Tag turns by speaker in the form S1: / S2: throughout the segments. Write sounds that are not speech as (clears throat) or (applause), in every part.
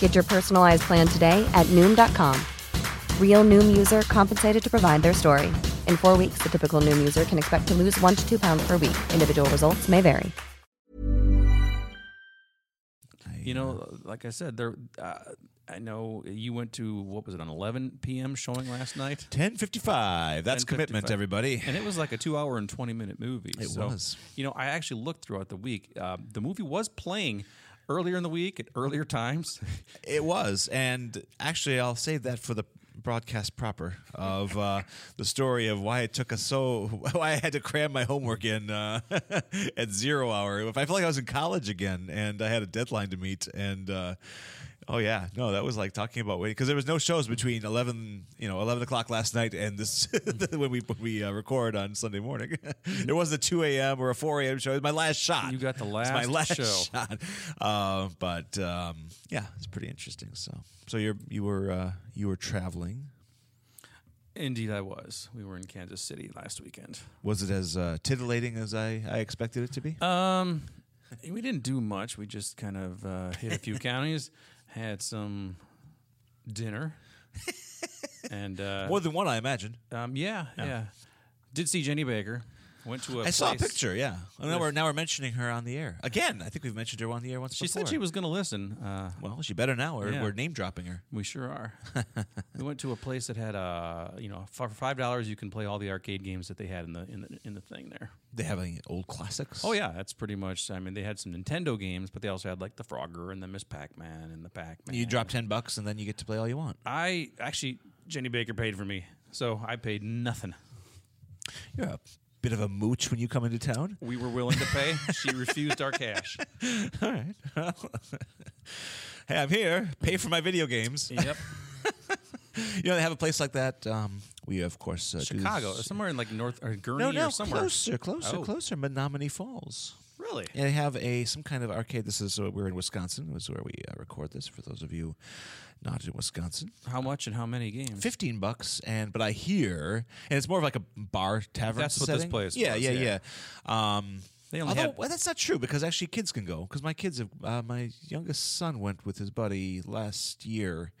S1: Get your personalized plan today at Noom.com. Real Noom user compensated to provide their story. In four weeks, the typical Noom user can expect to lose one to two pounds per week. Individual results may vary.
S2: You know, like I said, there. Uh, I know you went to what was it an 11 p.m. showing last night,
S3: 10:55. That's commitment, everybody.
S2: and it was like a two-hour and 20-minute movie.
S3: It
S2: So,
S3: was.
S2: You know, I actually looked throughout the week. Uh, the movie was playing earlier in the week at earlier times. (laughs)
S3: It was, and actually, I'll save that for the broadcast proper of uh, the story of why it took us so (laughs) why I had to cram my homework in uh, (laughs) at zero hour. If I felt like I was in college again and I had a deadline to meet, and uh, oh yeah, no, that was like talking about waiting because there was no shows between eleven, you know, eleven o'clock last night and this (laughs) when we when we uh, record on Sunday morning. (laughs) there wasn't a two a.m. or a four a.m. show. It was my last shot.
S2: You got the
S3: It's my
S2: last
S3: last
S2: show. (laughs)
S3: shot. Uh, but um, yeah, it's pretty interesting. So, so you're you were uh, you were traveling.
S2: Indeed, I was. We were in Kansas City last weekend.
S3: Was it as uh, titillating as I, I expected it to be?
S2: Um, we didn't do much. We just kind of uh, hit a few counties, had some dinner, (laughs) and uh,
S3: More than one, I imagine.
S2: um, yeah, yeah, Did see Jenny Baker. Went to a
S3: I saw a picture. Yeah. Well, now we're now we're mentioning her on the air again. I think we've mentioned her on the air once
S2: She
S3: before.
S2: said she was going to listen. Uh,
S3: Well, she better now. We're,
S2: Yeah.
S3: we're name dropping her.
S2: we sure are. (laughs) we went to a place that had uh, you know, for five dollars you can play all the arcade games that they had in the in the in the thing there.
S3: They have any old classics?
S2: Oh yeah, that's pretty much. I mean, they had some Nintendo games, but they also had like the Frogger and the Miss Pac Man and the Pac Man.
S3: You drop ten bucks and then you get to play all you want.
S2: I actually Jenny Baker paid for me, so I paid nothing.
S3: You're a bit of a mooch when you come into town.
S2: We were willing to pay. she refused our cash. (laughs)
S3: All right. Well, (laughs) hey, I'm here. Pay for my video games.
S2: Yep. (laughs)
S3: You know, they have a place like that. Um, we, of course, uh, do
S2: Chicago,
S3: this-
S2: somewhere in like North or Gurnee
S3: No, no,
S2: or somewhere.
S3: closer, closer,
S2: Oh.
S3: closer. Menomonee Falls.
S2: Really?
S3: And they have a some kind of arcade. This is uh, we're in Wisconsin. This is where we uh, record this. For those of you not in Wisconsin,
S2: How much and how many games?
S3: fifteen bucks. And but I hear, and it's more of like a bar tavern.
S2: That's what this
S3: setting.
S2: place
S3: Yeah,
S2: was,
S3: yeah,
S2: yeah.
S3: yeah. Um,
S2: They only
S3: although
S2: had-
S3: well, that's not true because actually kids can go. Because my kids have, uh, my youngest son went with his buddy last year.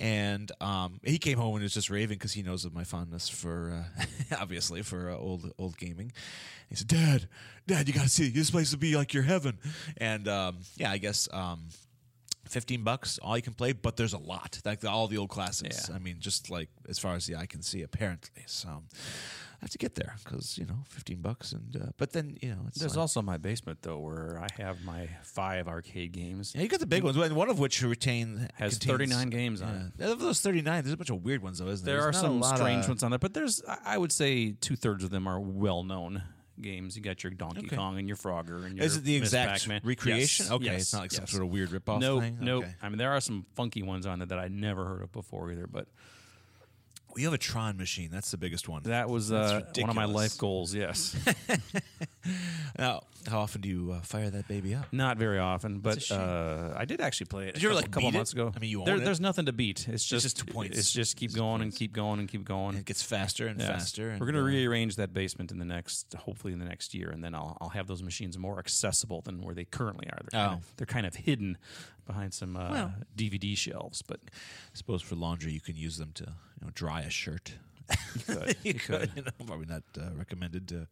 S3: And um, he came home and was just raving because he knows of my fondness for, uh, (laughs) obviously, for uh, old old gaming. He said, "Dad, Dad, you got to see this place would be like your heaven." And um, yeah, I guess um, fifteen bucks, all you can play, but there's a lot, like the, all the old classics.
S2: Yeah.
S3: I mean, just like as far as the eye can see, apparently. So I have to get there because you know, fifteen bucks, and uh, but then you know, it's
S2: There's
S3: like-
S2: also my basement though, where I have my five arcade games.
S3: yeah, you got the big ones, and one of which retain
S2: Has
S3: contains-
S2: 39 games on
S3: yeah. Of those thirty nine, there's a bunch of weird ones though, isn't there?
S2: There are
S3: There's
S2: some strange
S3: of-
S2: ones on there, but there's I I would say two thirds of them are well known games. You got your Donkey
S3: Okay.
S2: Kong and your Frogger and your
S3: Is it the exact
S2: Pac-Man.
S3: recreation?
S2: Yes,
S3: Okay,
S2: yes,
S3: it's not like some sort of weird ripoff
S2: no,
S3: thing?
S2: No,
S3: Okay.
S2: I mean there are some funky ones on there that I never heard of before either, but
S3: We have a Tron machine. That's the biggest one.
S2: That was uh, one of my life goals. Yes, (laughs)
S3: Now, how often do you uh, fire that baby up?
S2: not very often, but uh, I did actually play it.
S3: Did you
S2: a
S3: ever,
S2: couple,
S3: like,
S2: couple
S3: beat it?
S2: months ago.
S3: I mean, you
S2: There-
S3: it?
S2: There's nothing to beat. It's just
S3: just two points.
S2: It's just keep
S3: Just
S2: going and keep going and keep going.
S3: And it gets faster and
S2: Yes.
S3: faster. And,
S2: We're going to
S3: uh,
S2: rearrange that basement in the next, hopefully in the next year, and then I'll, I'll have those machines more accessible than where they currently are. They're, kind,
S3: Oh.
S2: of, they're kind of hidden behind some uh,
S3: Well.
S2: DVD shelves, but
S3: I suppose for laundry, you can use them to you know dry a shirt. (laughs)
S2: you could.
S3: you
S2: could.
S3: You know, (laughs) probably not uh, recommended to.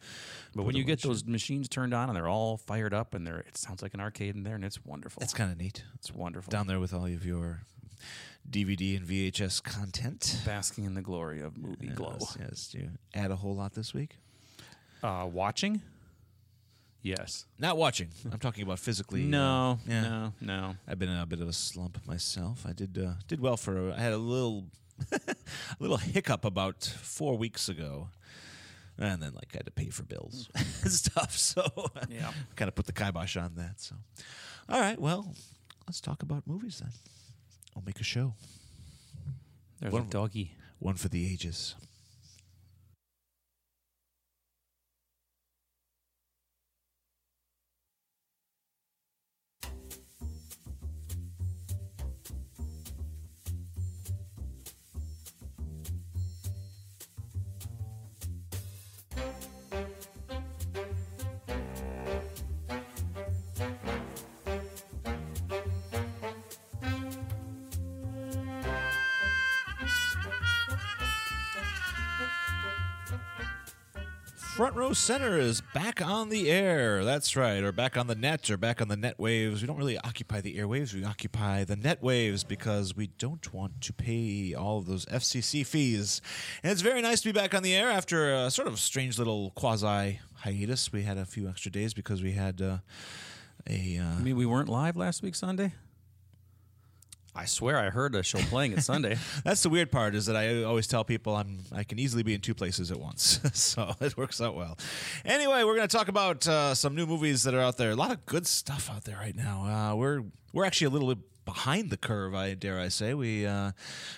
S2: But when you get those machines turned on and they're all fired up and they're, it sounds like an arcade in there, and it's wonderful.
S3: It's kind of neat.
S2: it's wonderful.
S3: Down there with all of your DVD and VHS content.
S2: Basking in the glory of movie glow.
S3: Yes, yes. Do you add a whole lot this week?
S2: Uh, watching? Yes.
S3: Not watching. I'm talking about physically. uh,
S2: No,
S3: yeah.
S2: no, no.
S3: I've been in a bit of a slump myself. I did uh, did well for. I had a little a (laughs) little hiccup about four weeks ago, and then like I had to pay for bills mm. (laughs) and stuff. So (laughs)
S2: Yeah.
S3: kind of put the kibosh on that. So, all right, well, let's talk about movies then. I'll make a show,
S2: There's
S3: One-
S2: a doggy.
S3: one for the ages. Front Row Center is back on the air. That's right, or back on the net, or back on the net waves. We don't really occupy the airwaves, we occupy the net waves because we don't want to pay all of those FCC fees. And it's very nice to be back on the air after a sort of strange little quasi hiatus. We had a few extra days because we had uh, a. Uh,
S2: I mean, we weren't live last week Sunday. I swear I heard a show playing it Sunday. (laughs)
S3: That's the weird part is that I always tell people I'm I can easily be in two places at once, (laughs) so it works out well. Anyway, we're going to talk about uh, some new movies that are out there. A lot of good stuff out there right now. Uh, we're we're actually a little bit behind the curve, I dare I say. We uh,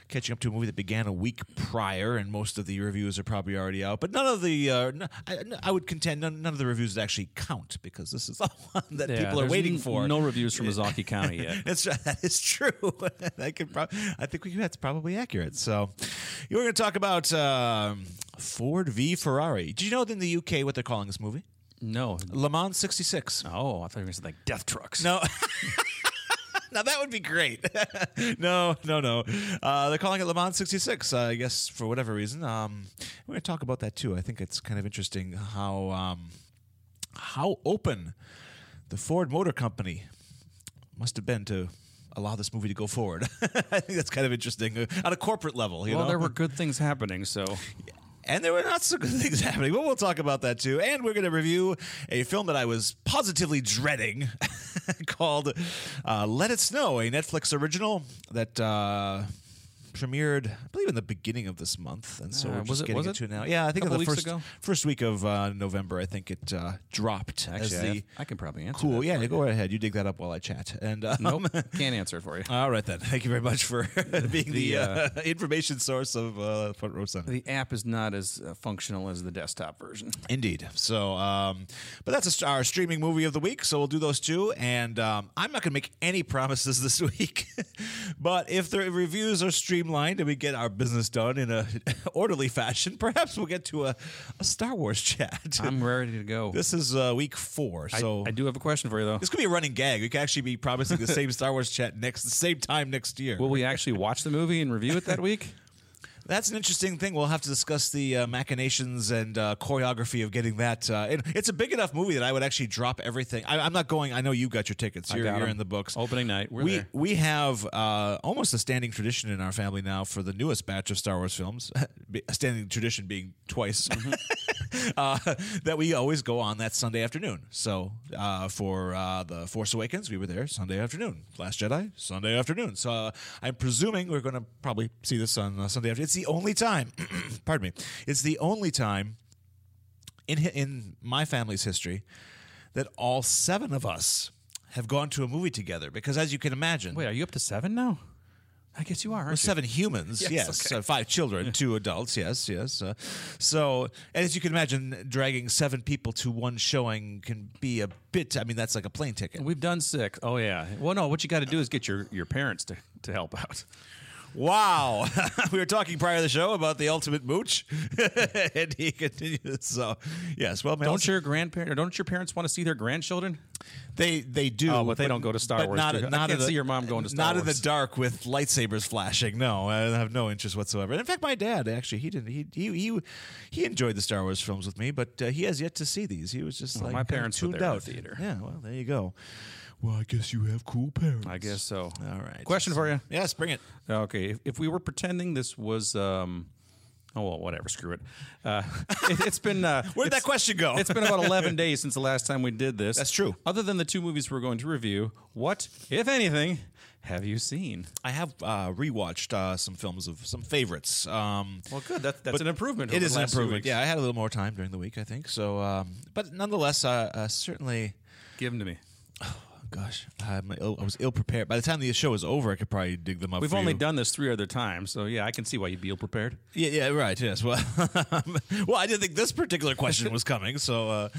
S3: catching up to a movie that began a week prior, and most of the reviews are probably already out. But none of the uh, n- I, I would contend none, none of the reviews actually count because this is (laughs) the one that
S2: Yeah,
S3: people are
S2: there's
S3: waiting
S2: n-
S3: for.
S2: No reviews from Ozaukee County yet. (laughs)
S3: That's that is true. (laughs) I could. Pro- I think we, that's probably accurate. So, we're going to talk about um, Ford v Ferrari. Did you know in the UK what they're calling this movie?
S2: No.
S3: Le Mans '66.
S2: Oh, I thought you were going to say like death trucks.
S3: No. Now that would be great. (laughs) no, no, no. Uh, they're calling it Le Mans '66. Uh, I guess for whatever reason. Um, we're going to talk about that too. I think it's kind of interesting how um, how open the Ford Motor Company must have been to allow this movie to go forward. (laughs) I think that's kind of interesting uh, on a corporate level. You
S2: well,
S3: know,
S2: there were good things happening, so
S3: and there were not so good (laughs) things happening, but we'll talk about that too. And we're going to review a film that I was positively dreading (laughs) called uh, Let It Snow, a Netflix original that uh, premiered, I believe, in the beginning of this month. And so
S2: Uh,
S3: we're
S2: was
S3: just
S2: it-
S3: getting into
S2: it
S3: now. Yeah, I think in the first,
S2: ago?
S3: first week of uh, November, I think it uh, dropped
S2: actually, I, have- I can probably answer.
S3: Cool. Yeah, go ahead. You dig that up while I chat. And um,
S2: Nope, (laughs) can't answer it for you.
S3: all right then. Thank you very much for (laughs) being the,
S2: The,
S3: uh, (laughs) information source of uh, Front Row Center.
S2: The app is not as uh, functional as the desktop version.
S3: Indeed. So, um, but that's a, our streaming movie of the week. So we'll do those two. And um, I'm not going to make any promises this week. but if the reviews are streamlined and we get our business done in a (laughs) orderly fashion, perhaps we'll get to a, a Star Wars (laughs) chat.
S2: I'm ready to go.
S3: this is uh, week four.
S2: I,
S3: So
S2: I do have a question for you though.
S3: this could be a running gag. We could actually be promising the same (laughs) Star Wars chat next, the same time next year.
S2: Will we actually watch the movie and review it that week?
S3: That's an interesting thing. We'll have to discuss the uh, machinations and uh, choreography of getting that. Uh, it, it's a big enough movie that I would actually drop everything. I, I'm not going. I know you got your tickets. You're, you're in the books.
S2: Opening night, we're
S3: we
S2: there.
S3: we have uh, almost a standing tradition in our family now for the newest batch of Star Wars films. (laughs) A standing tradition being twice. (laughs) (laughs) uh, that we always go on that Sunday afternoon. So uh, for uh, the Force Awakens, we were there Sunday afternoon. Last Jedi, Sunday afternoon. So uh, I'm presuming we're going to probably see this on uh, Sunday afternoon. It's the only time. (clears throat) pardon me. It's the only time in in my family's history that all seven of us have gone to a movie together. Because as you can imagine,
S2: Wait, are you up to seven now? I guess you are.
S3: Well,
S2: you?
S3: seven humans, (laughs)
S2: Yes,
S3: yes.
S2: okay.
S3: Uh, five children, two adults, yes, yes. Uh, so, as you can imagine, dragging seven people to one showing can be a bit. I mean, that's like a plane ticket.
S2: We've done six. Oh yeah. Well, no. What you got to do is get your, your parents to, to help out.
S3: Wow, (laughs) we were talking prior to the show about the ultimate mooch, (laughs) and he continues. So, yes. Well,
S2: Don't your grandparents don't your parents want to see their grandchildren?
S3: They they do,
S2: Oh, but they don't go to Star
S3: but
S2: Wars,
S3: Not,
S2: they? I can't
S3: in the,
S2: see your mom going to Star
S3: Not in the dark with lightsabers flashing. No, I have no interest whatsoever. And in fact, my dad actually he didn't he he he, he enjoyed the Star Wars films with me, but uh, he has yet to see these. He was just
S2: Well,
S3: like
S2: my parents were
S3: tuned out.
S2: the theater.
S3: Yeah, well, there you go. Well, I guess you have cool parents.
S2: I guess so.
S3: All right.
S2: Question for you.
S3: Yes, bring it.
S2: Okay, if, if we were pretending this was, um, oh well, whatever, screw it. Uh, (laughs) it has been uh, (laughs)
S3: Where'd that question go?
S2: It's been about (laughs) eleven days since the last time we did this.
S3: That's true.
S2: Other than the two movies we're going to review, what, if anything, have you seen?
S3: I have uh, rewatched uh, some films of some favorites. Um,
S2: Well, good. That's that's
S3: but
S2: an improvement.
S3: It
S2: over
S3: is
S2: the
S3: an
S2: last few
S3: improvement.
S2: weeks.
S3: Yeah, I had a little more time during the week, I think. So, um, but nonetheless, uh, uh, certainly.
S2: give them to me. (sighs)
S3: Gosh, I'm ill, I was ill prepared. By the time the show was over, I could probably dig them up.
S2: We've only
S3: you.
S2: done this three other times, so yeah, I can see why you'd be ill prepared.
S3: Yeah, yeah, right. Yes. (laughs) Well, well, I didn't think this particular question was coming. So,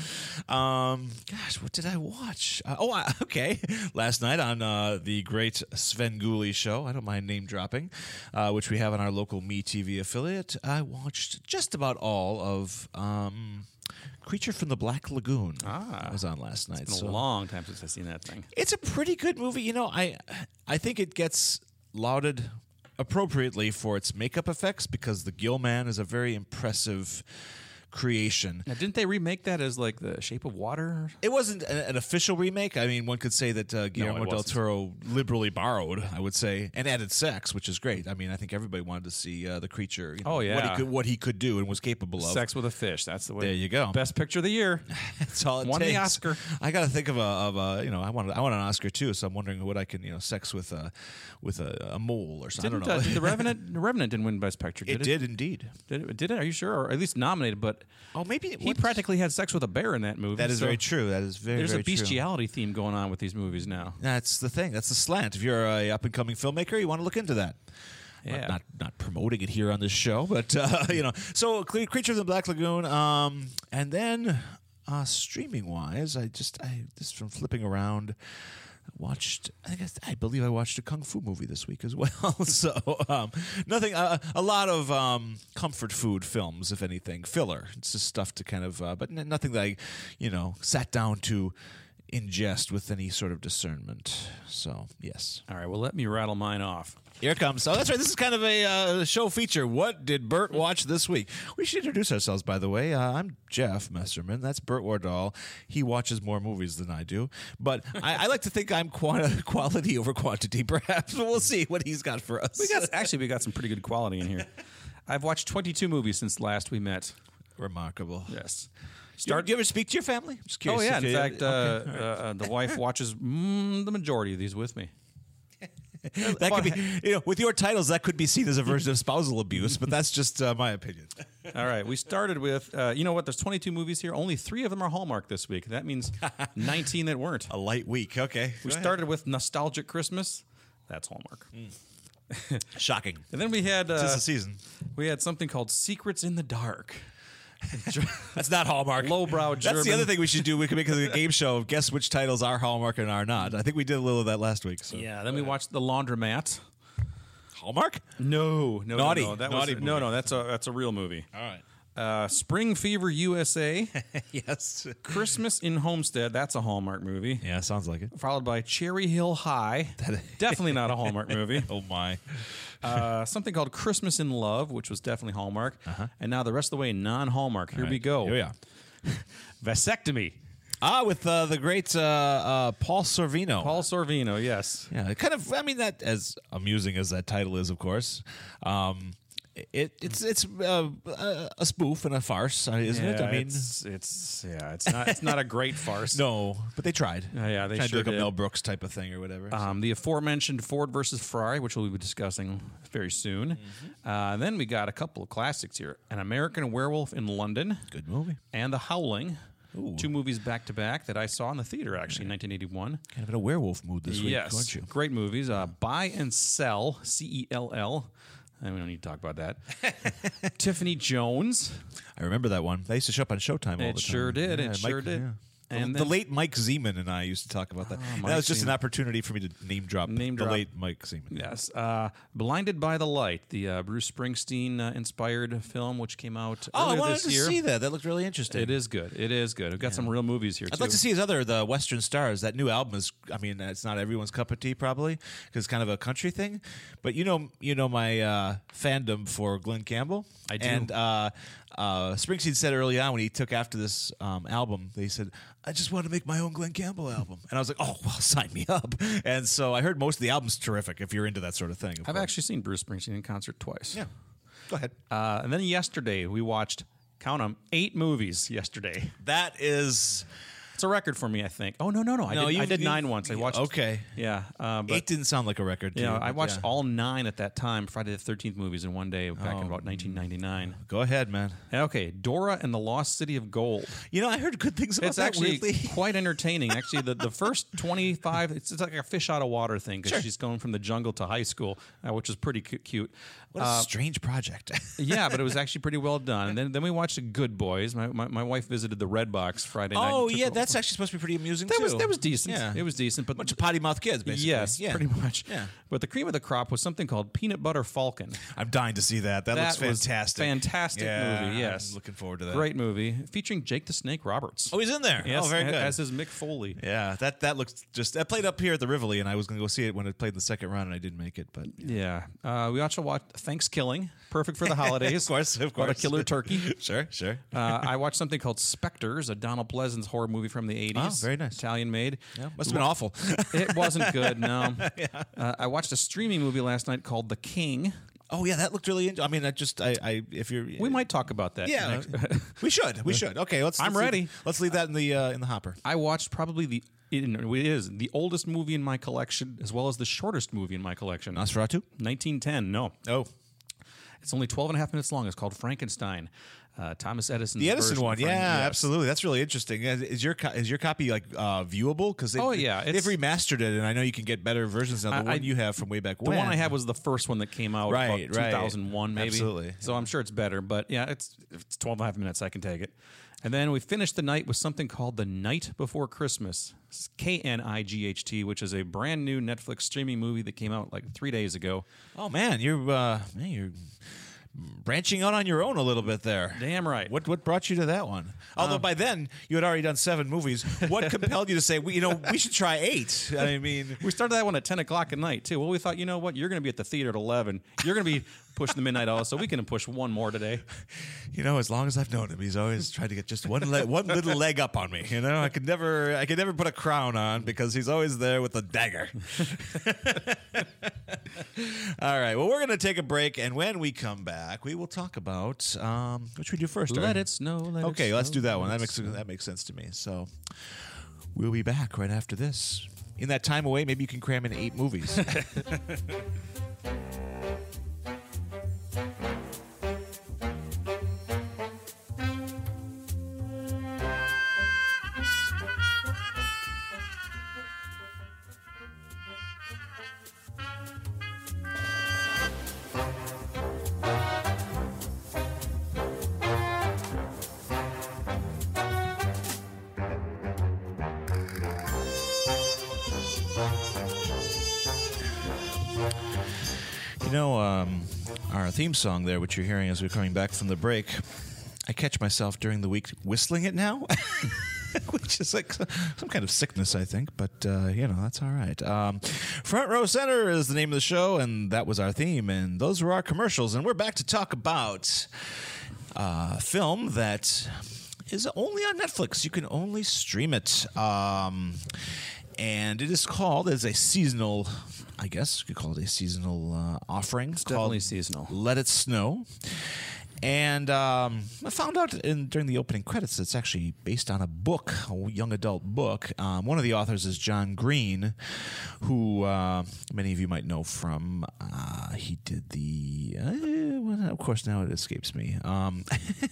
S3: uh, um, gosh, what did I watch? Uh, oh, I, (laughs) okay. Last night on uh, the great Svengoolie show, I don't mind name dropping, uh, which we have on our local Me TV affiliate. I watched just about all of. Um, Creature from the Black Lagoon
S2: Ah.
S3: was on last night.
S2: It's been
S3: so-
S2: a long time since I've seen that thing.
S3: it's a pretty good movie. You know, I I think it gets lauded appropriately for its makeup effects because the Gill Man is a very impressive creation.
S2: Now, didn't they remake that as like the Shape of Water?
S3: It wasn't a- an official remake. I mean, one could say that uh, Guillermo del. Toro liberally borrowed, I would say, and added sex, which is great. I mean, I think everybody wanted to see uh, the creature. You know,
S2: Oh,
S3: what
S2: yeah.
S3: he could what he could do and was capable of.
S2: Sex with a fish. That's the way.
S3: There you go.
S2: Best picture of the year. (laughs)
S3: That's all it
S2: Won the. Oscar.
S3: I got to think of a, of a, you know, I want, I want an Oscar too. So I'm wondering what I can, you know, sex with a, with a, a mole or something.
S2: Didn't
S3: I
S2: uh,
S3: don't know.
S2: did the (laughs) Revenant? The Revenant didn't win Best Picture. Did
S3: it
S2: it?
S3: did indeed.
S2: Did it? Did it? Are you sure? Or at least nominated? But
S3: Oh, maybe
S2: he practically had sex with a bear in that movie.
S3: That is
S2: so
S3: very true. That is very,
S2: There's
S3: very
S2: a
S3: true.
S2: bestiality theme going on with these movies now.
S3: That's the thing. That's the slant. If you're a up and coming filmmaker, you want to look into that.
S2: Yeah.
S3: Not, not not promoting it here on this show, but uh, (laughs) you know. So, Cre- Creature of the Black Lagoon, um, and then uh, streaming wise, I just I just from flipping around. Watched, I I, I believe I watched a kung fu movie this week as (laughs) well. so um, nothing, uh, a lot of um, comfort food films, if anything, filler. It's just stuff to kind of, uh, but n- nothing that I, you know, sat down to ingest with any sort of discernment. So yes,
S2: All right. Well, let me rattle mine off.
S3: here comes. Oh, that's right. This is kind of a uh, show feature. What did Bert watch this week? We should introduce ourselves, by the way. Uh, I'm Jeff Messerman. That's Bert Wardall. He watches more movies than I do, but I, I like to think I'm quanti- quality over quantity, (laughs) perhaps. But we'll see what he's got for us.
S2: We got actually we got some pretty good quality in here. (laughs) I've watched 22 movies since last we met.
S3: remarkable.
S2: Yes.
S3: Start. Do you ever speak to your family? I'm just
S2: Oh
S3: curious
S2: yeah. In
S3: you-
S2: fact, uh,
S3: okay.
S2: uh, uh, the wife watches mm, the majority of these with me. (laughs)
S3: that could be, you know, with your titles, that could be seen as a version of spousal abuse, but that's just uh, my opinion. (laughs)
S2: All right, we started with uh, you know what? There's 22 movies here. Only three of them are Hallmark this week. That means (laughs) 19 that weren't.
S3: A light week. Okay.
S2: We
S3: Go ahead.
S2: started with Nostalgic Christmas. That's Hallmark.
S3: Shocking.
S2: And then we had uh,
S3: the season.
S2: we had something called Secrets in the Dark. (laughs)
S3: That's not Hallmark.
S2: Lowbrow
S3: That's the other thing we should do. We could make a game show of guess which titles are Hallmark and are not. I think we did a little of that last week. So.
S2: Yeah. Then we watched The Laundromat.
S3: Hallmark?
S2: No, no,
S3: Naughty.
S2: no, no. That
S3: Naughty
S2: was no, no. That's a that's a real movie.
S3: All right.
S2: Uh, Spring Fever USA, (laughs)
S3: yes.
S2: Christmas in Homestead. That's a Hallmark movie.
S3: Yeah, sounds like it.
S2: Followed by Cherry Hill High. (laughs) definitely not a Hallmark movie. (laughs)
S3: Oh my.
S2: Uh, something called Christmas in Love, which was definitely Hallmark. And now the rest of the way, non Hallmark. Here we go.
S3: Here we are.
S2: Vasectomy.
S3: Ah, with uh, the great uh, uh, Paul Sorvino.
S2: Paul Sorvino, yes.
S3: Yeah, kind of. I mean, that as amusing as that title is, of course. Um, it it's it's uh, a a spoof and a farce, uh, isn't it? I mean,
S2: it's, it's yeah, it's not it's not a great (laughs) farce.
S3: no, but they tried.
S2: Yeah, yeah, they
S3: tried
S2: sure
S3: to like
S2: did.
S3: a Mel Brooks type of thing or whatever.
S2: Um, the aforementioned Ford versus Ferrari, which we'll be discussing very soon.
S3: Mm-hmm.
S2: Uh, then we got a couple of classics here: An American Werewolf in London,
S3: Good movie.
S2: and The Howling. Two movies back to back that I saw in the theater actually in 1981.
S3: Kind of in a werewolf mood this week,
S2: yes,
S3: aren't you?
S2: great movies. Uh, Buy and Cell, C E L L. And we don't need to talk about that. (laughs) Tiffany Jones.
S3: I remember that one. They used to show up on Showtime all the time.
S2: It sure did.
S3: Yeah,
S2: it
S3: Mike-
S2: sure did.
S3: yeah.
S2: And
S3: the
S2: then-
S3: late Mike Zeman and I used to talk about that.
S2: Oh,
S3: that was just an opportunity for me to name drop
S2: Name
S3: the
S2: drop.
S3: late Mike Zeman.
S2: Yes. Uh, Blinded by the Light, the uh, Bruce Springsteen uh, inspired film, which came out
S3: Oh, I wanted to
S2: year.
S3: see that. That looked really interesting.
S2: It is good. It is good. We've got some real movies here,
S3: I'd
S2: too.
S3: like to see his other, the Western Stars. That new album is, I mean, it's not everyone's cup of tea probably because it's kind of a country thing. But you know, you know my uh, fandom for Glen Campbell.
S2: I do.
S3: And uh, Springsteen said early on when he took after this um, album, they said, "I just want to make my own Glen Campbell album." And I was like, "Oh, (laughs) well, sign me up." And so I heard most of the album's terrific if you're into that sort of thing. of
S2: I've
S3: course.
S2: actually seen Bruce Springsteen in concert twice.
S3: yeah. Go ahead.
S2: Uh, and then yesterday, we watched, count them, eight movies yesterday.
S3: That is
S2: It's a record for me, I think. Oh, no, no, no. I
S3: No,
S2: did, I
S3: you've-
S2: did
S3: you've-
S2: nine once. I watched.
S3: okay.
S2: Yeah. Uh, but
S3: eight. Didn't sound like a record. to
S2: You know, I watched
S3: yeah.
S2: all nine at that time, Friday the Thirteenth movies in one day back in about 1999.
S3: Go ahead, man.
S2: Okay, Dora and the Lost City of Gold.
S3: You know, I heard good things about
S2: It's
S3: that.
S2: actually
S3: weirdly. (laughs)
S2: quite entertaining. Actually, the, the first 25, it's, it's like a fish out of water thing because she's going from the jungle to high school, uh, which is pretty cu- cute.
S3: What a strange project. (laughs)
S2: Yeah, but it was actually pretty well done. And then, then we watched The Good Boys. My, my, my wife visited the Red Box Friday night.
S3: oh yeah, that's (laughs) actually supposed to be pretty amusing
S2: that
S3: too.
S2: was that was decent.
S3: Yeah.
S2: It was decent, but a
S3: bunch of potty mouth kids, basically.
S2: Yes,
S3: yeah.
S2: pretty much.
S3: Yeah.
S2: But the cream of the crop was something called Peanut Butter Falcon.
S3: I'm dying to see that. That, looks
S2: That was
S3: fantastic.
S2: fantastic
S3: Yeah,
S2: movie. Yes,
S3: looking forward to that.
S2: Great movie featuring Jake the Snake Roberts.
S3: Oh, he's in there.
S2: yes,
S3: oh, very good.
S2: as is Mick Foley.
S3: yeah, that that looks just I played up here at the Rivoli, and I was going to go see it when it played the second round, and I didn't make it. But
S2: Yeah. Uh, we also watched ThanksKilling, perfect for the holidays. (laughs)
S3: of course, of
S2: About a killer turkey. (laughs)
S3: sure, sure.
S2: Uh, I (laughs) watched something called Spectres, a Donald Pleasence horror movie from the 80s.
S3: Oh, very nice.
S2: Italian made.
S3: yeah, must have been awful.
S2: It wasn't good, no. uh, I watched a streaming movie last night called The King.
S3: Oh yeah, that looked really. Int- I mean, I just I, I if you're
S2: We might talk about that.
S3: yeah, (laughs) we should we should okay. Let's.
S2: I'm
S3: let's leave-
S2: ready.
S3: let's leave that in the uh, in the hopper.
S2: I watched probably the it it is the oldest movie in my collection as well as the shortest movie in my collection.
S3: Nosferatu.
S2: 1910. No.
S3: Oh,
S2: It's only 12 and a half minutes long. It's called Frankenstein. Uh, Thomas Edison.
S3: The Edison one, yeah, absolutely. That's really interesting. Is your co- is your copy like uh, viewable? Because
S2: Oh, yeah,
S3: they've remastered it, and I know you can get better versions now. The
S2: I-
S3: one
S2: I-
S3: you have from way back
S2: The
S3: when,
S2: one I had was the first one that came out
S3: Right, right.
S2: 2001 maybe.
S3: Absolutely.
S2: So I'm sure it's better, but yeah, it's it's 12 and a half minutes. I can take it. And then we finished the night with something called The Night Before Christmas. K N I G H T, which is a brand new Netflix streaming movie that came out like three days ago.
S3: Oh man, you're uh, man, you're branching out on your own a little bit there.
S2: Damn right.
S3: What what brought you to that one? Although by then you had already done seven movies. What (laughs) compelled you to say, we, you know, we should try eight? I mean,
S2: We started that one at 10 o'clock at night, too. Well, we thought, you know what? You're going to be at the theater at 11. You're going to be pushing the midnight hour, so we can push one more today. (laughs)
S3: you know, as long as I've known him, he's always tried to get just one le- one little leg up on me. You know, I could never I could never put a crown on because he's always there with a dagger. (laughs) All right. Well, we're going to take a break, and when we come back, we will talk about um, what should we do first?
S2: Let it snow. Let
S3: Okay,
S2: it
S3: let's
S2: snow,
S3: do that one. That makes
S2: snow.
S3: that makes sense to me. So we'll be back right after this. In that time away, maybe you can cram in eight movies. (laughs) theme song there, which you're hearing as we're coming back from the break, I catch myself during the week whistling it now, (laughs) which is like some kind of sickness, I think, but, uh, you know, that's all right. Um, Front Row Center is the name of the show, and that was our theme, and those were our commercials, and we're back to talk about uh, film that is only on Netflix. You can only stream it. Um, and it is called as a seasonal, I guess you could call it a seasonal uh, offering. It's
S2: definitely seasonal.
S3: Let It Snow. And um, I found out in, during the opening credits it's actually based on a book, a young adult book. Um, one of the authors is John Green, who uh, many of you might know from. Uh, he did the uh, well, of course, now it escapes me. Um,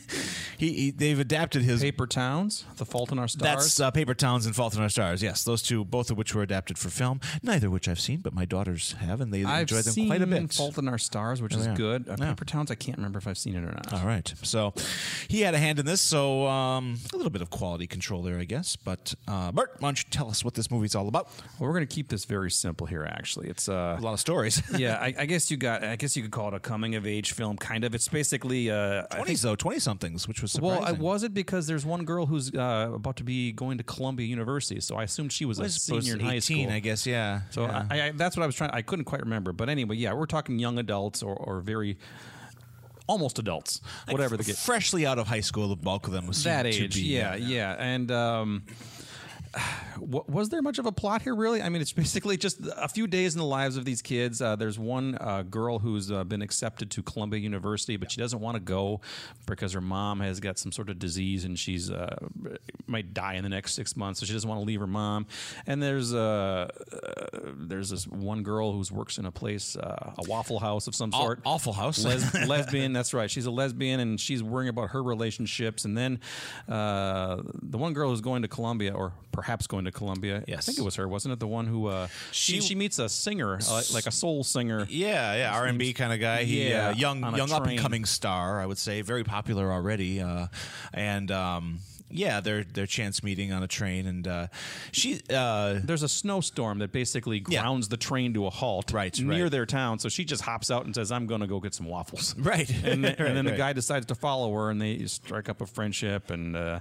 S3: (laughs) he, he they've adapted his
S2: Paper Towns, The Fault in Our Stars.
S3: That's uh, Paper Towns and Fault in Our Stars. Yes, those two, both of which were adapted for film. Neither of which I've seen, but my daughters have, and they
S2: I've
S3: enjoy them quite a bit.
S2: Fault in Our Stars, which
S3: Oh,
S2: is
S3: yeah.
S2: good. Uh,
S3: Yeah.
S2: Paper Towns, I can't remember if I've seen it or not.
S3: All right, so he had a hand in this, so um, a little bit of quality control there, I guess. But uh, Bert, why don't you tell us what this movie's all about?
S2: Well, we're going to keep this very simple here. Actually, it's uh,
S3: A lot of stories. (laughs)
S2: yeah. I, I guess you got. I guess you could call it a coming of age film, kind of. It's basically uh, I think-
S3: Twenties though, twenty somethings, which was surprising.
S2: Well, I was it because there's one girl who's uh, about to be going to Columbia University, so I assumed she was a
S3: was
S2: senior in high
S3: 18,
S2: school.
S3: I guess. Yeah.
S2: So
S3: yeah.
S2: I, I, that's what I was trying. I couldn't quite remember, but anyway, yeah, we're talking young adults or, or very almost adults, whatever the case.
S3: freshly out of high school, the bulk of them was
S2: That age,
S3: be,
S2: yeah, yeah, and. Um, (sighs) was there much of a plot here, really? I mean, it's (laughs) basically just a few days in the lives of these kids. Uh, there's one uh, girl who's uh, been accepted to Columbia University, but she doesn't want to go because her mom has got some sort of disease and she's uh, might die in the next six months, so she doesn't want to leave her mom. And there's uh, uh, there's this one girl who works in a place, uh, a Waffle House of some
S3: Aw-
S2: sort,
S3: Awful House.
S2: Les- (laughs) lesbian. That's right. She's a lesbian, and she's worrying about her relationships. And then uh, the one girl who's going to Columbia, or perhaps going to Columbia.
S3: Yes.
S2: I think it was her, wasn't it? The one who uh, she
S3: She-
S2: she meets a singer, uh, like a soul singer.
S3: Yeah, yeah, R and B kind of guy. He,
S2: Yeah,
S3: uh, young, young up and coming star, I would say, very popular already. Uh, and um, yeah, their their chance meeting on a train, and uh, she, uh,
S2: There's a snowstorm that basically
S3: Yeah.
S2: grounds the train to a halt
S3: Right,
S2: near
S3: right.
S2: their town. So she just hops out and says, "I'm going to go get some waffles." (laughs)
S3: right,
S2: and, then- and (laughs) then the guy decides to follow her, and they strike up a friendship. And uh,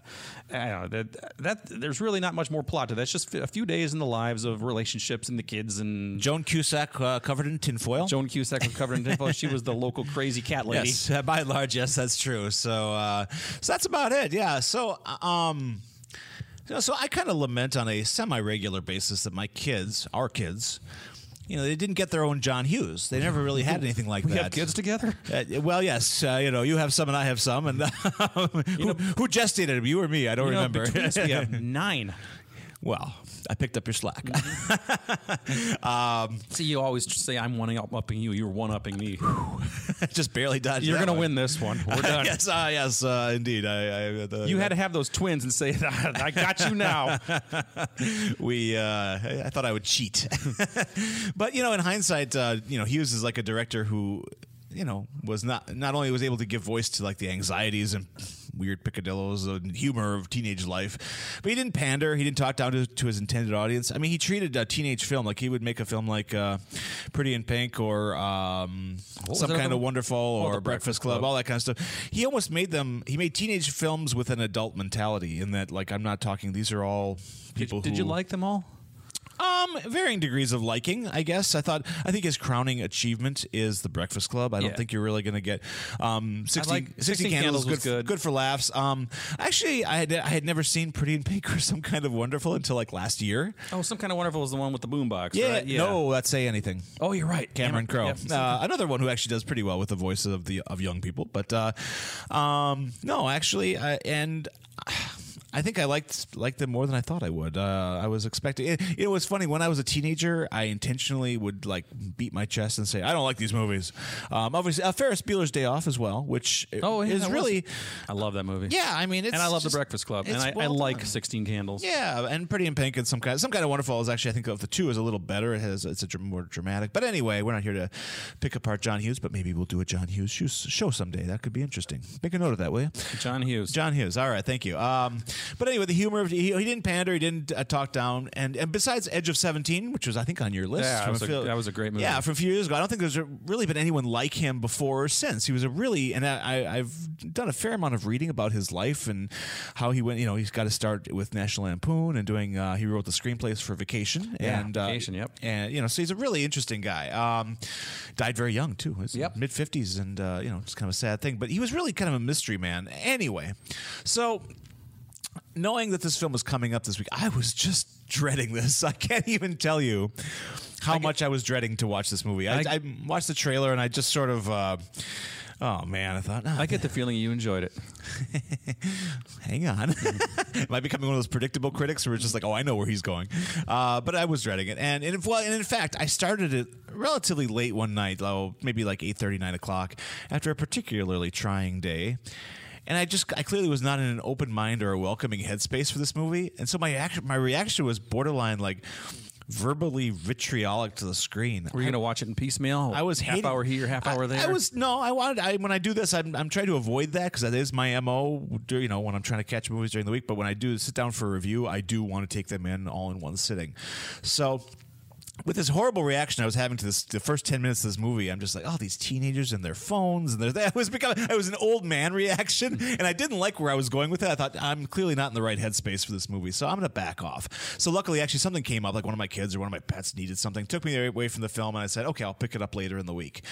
S2: I don't know that that there's really not much more plot to that. It's just a few days in the lives of relationships and the kids. And
S3: Joan Cusack uh, covered in tinfoil.
S2: Joan Cusack was covered in tinfoil. She was the (laughs) local crazy cat lady.
S3: Yes, by and large, yes, that's true. So, uh, so that's about it. Yeah. So, uh, um, you know, so I kind of lament on a semi-regular basis that my kids, our kids, you know, they didn't get their own John Hughes. They never really had anything like
S2: We
S3: that.
S2: have kids together.
S3: Uh, well, yes, uh, you know, you have some and I have some, and (laughs) who, who gestated him? You or me? I don't
S2: You know,
S3: remember.
S2: between us, we have (laughs) nine.
S3: Well, I picked up your slack. (laughs)
S2: See, you always say I'm one upping you. You're one upping me. (laughs)
S3: Just barely dodged.
S2: You're going to win this one. We're (laughs) done.
S3: yes, uh, yes, uh, indeed. I, I, the,
S2: You had to have those twins and say, "I got you now."
S3: we uh, I I thought I would cheat, but you know, in hindsight, uh, you know, Hughes is like a director who, you know, was not not only was able to give voice to like the anxieties and weird picadillos and humor of teenage life, but he didn't pander. He didn't talk down to, to his intended audience. I mean, he treated a teenage film like he would make a film like uh, Pretty in Pink or um, some kind of? Wonderful
S2: Oh,
S3: or Breakfast
S2: Breakfast
S3: Club,
S2: Club.
S3: all that kind of stuff. He almost made them. He made teenage films with an adult mentality. In that, like, I'm not talking. These are all people.
S2: Did
S3: who,
S2: you like them all?
S3: Um, varying degrees of liking, I guess. I thought I think his crowning achievement is The Breakfast Club. I don't
S2: Yeah.
S3: think you're really going to get um 60,
S2: like-
S3: 60
S2: 16
S3: candles,
S2: Candles
S3: good,
S2: was good.
S3: good for laughs. Um, actually, I had I had never seen Pretty in Pink (laughs) or some kind of wonderful until like last year.
S2: Oh, some kind of wonderful was the one with the boombox.
S3: Yeah,
S2: right?
S3: no, let's say anything.
S2: Oh, you're right.
S3: Cameron Crowe,
S2: Yep.
S3: uh, another one who actually does pretty well with the voices of the of young people. But uh, um, no, actually, uh, and I think I liked liked them more than I thought I would. Uh, I was expecting. It, it was funny when I was a teenager. I intentionally would like beat my chest and say I don't like these movies. Um, obviously, uh, Ferris Bueller's Day Off as well, which
S2: Oh, yeah,
S3: is really
S2: I love that movie.
S3: yeah. I mean, it's
S2: and I love
S3: just-
S2: the Breakfast Club, and I, I like. Sixteen Candles.
S3: Yeah, and Pretty in Pink and some kind some kind of wonderful is actually I think of the two is a little better. It has it's a more dramatic. But anyway, we're not here to pick apart John Hughes, but maybe we'll do a John Hughes show- show someday. That could be interesting. Make a note of that, will you?
S2: John Hughes.
S3: John Hughes. All right, thank you. Um, but anyway, the humor of he, he didn't pander, he didn't uh, talk down, and and besides Edge of Seventeen, which was I think on your list,
S2: Yeah,
S3: from
S2: that was a-
S3: few-
S2: that was a great movie.
S3: Yeah, from a few years ago. I don't think there's really been anyone like him before or since. He was a really, and I, I've done a fair amount of reading about his life and how he went. You know, he's got to start with National Lampoon and doing. Uh, he wrote the screenplays for Vacation.
S2: Yeah,
S3: and, uh,
S2: Vacation, yep.
S3: And you know, so he's a really interesting guy. Um, died very young too. His
S2: Yep.
S3: mid fifties, and uh, you know, it's kind of a sad thing. But he was really kind of a mystery man. Anyway, so knowing that this film was coming up this week, I was just dreading this. (laughs) I can't even tell you how much I was dreading to watch this movie. I, I,
S2: I-
S3: watched the trailer and I just sort of. Uh, Oh man, I thought.
S2: I get the (laughs) feeling you enjoyed it.
S3: hang on. (laughs) Am I becoming one of those predictable critics who are just like, oh, I know where he's going? Uh, but I was dreading it, and and, well, and in fact, I started it relatively late one night, oh, maybe like eight thirty, nine o'clock, after a particularly trying day. And I just, I clearly was not in an open mind or a welcoming headspace for this movie, and so my action, my reaction was borderline like verbally vitriolic to the screen.
S2: Were you going to watch it in piecemeal?
S3: I was
S2: half
S3: hating-
S2: hour here, half hour
S3: I-
S2: there.
S3: I was no. I wanted. I when I do this, I'm, I'm trying to avoid that because that is my mo. You know, when I'm trying to catch movies during the week. But when I do sit down for a review, I do want to take them in all in one sitting. So. With this horrible reaction I was having to this, the first ten minutes of this movie, I'm just like, oh, these teenagers and their phones, and their, (laughs) I was becoming, I was an old man reaction, and I didn't like where I was going with it. I thought I'm clearly not in the right headspace for this movie, so I'm going to back off. So luckily, actually, something came up, like one of my kids or one of my pets needed something, took me away from the film, and I said, okay, I'll pick it up later in the week.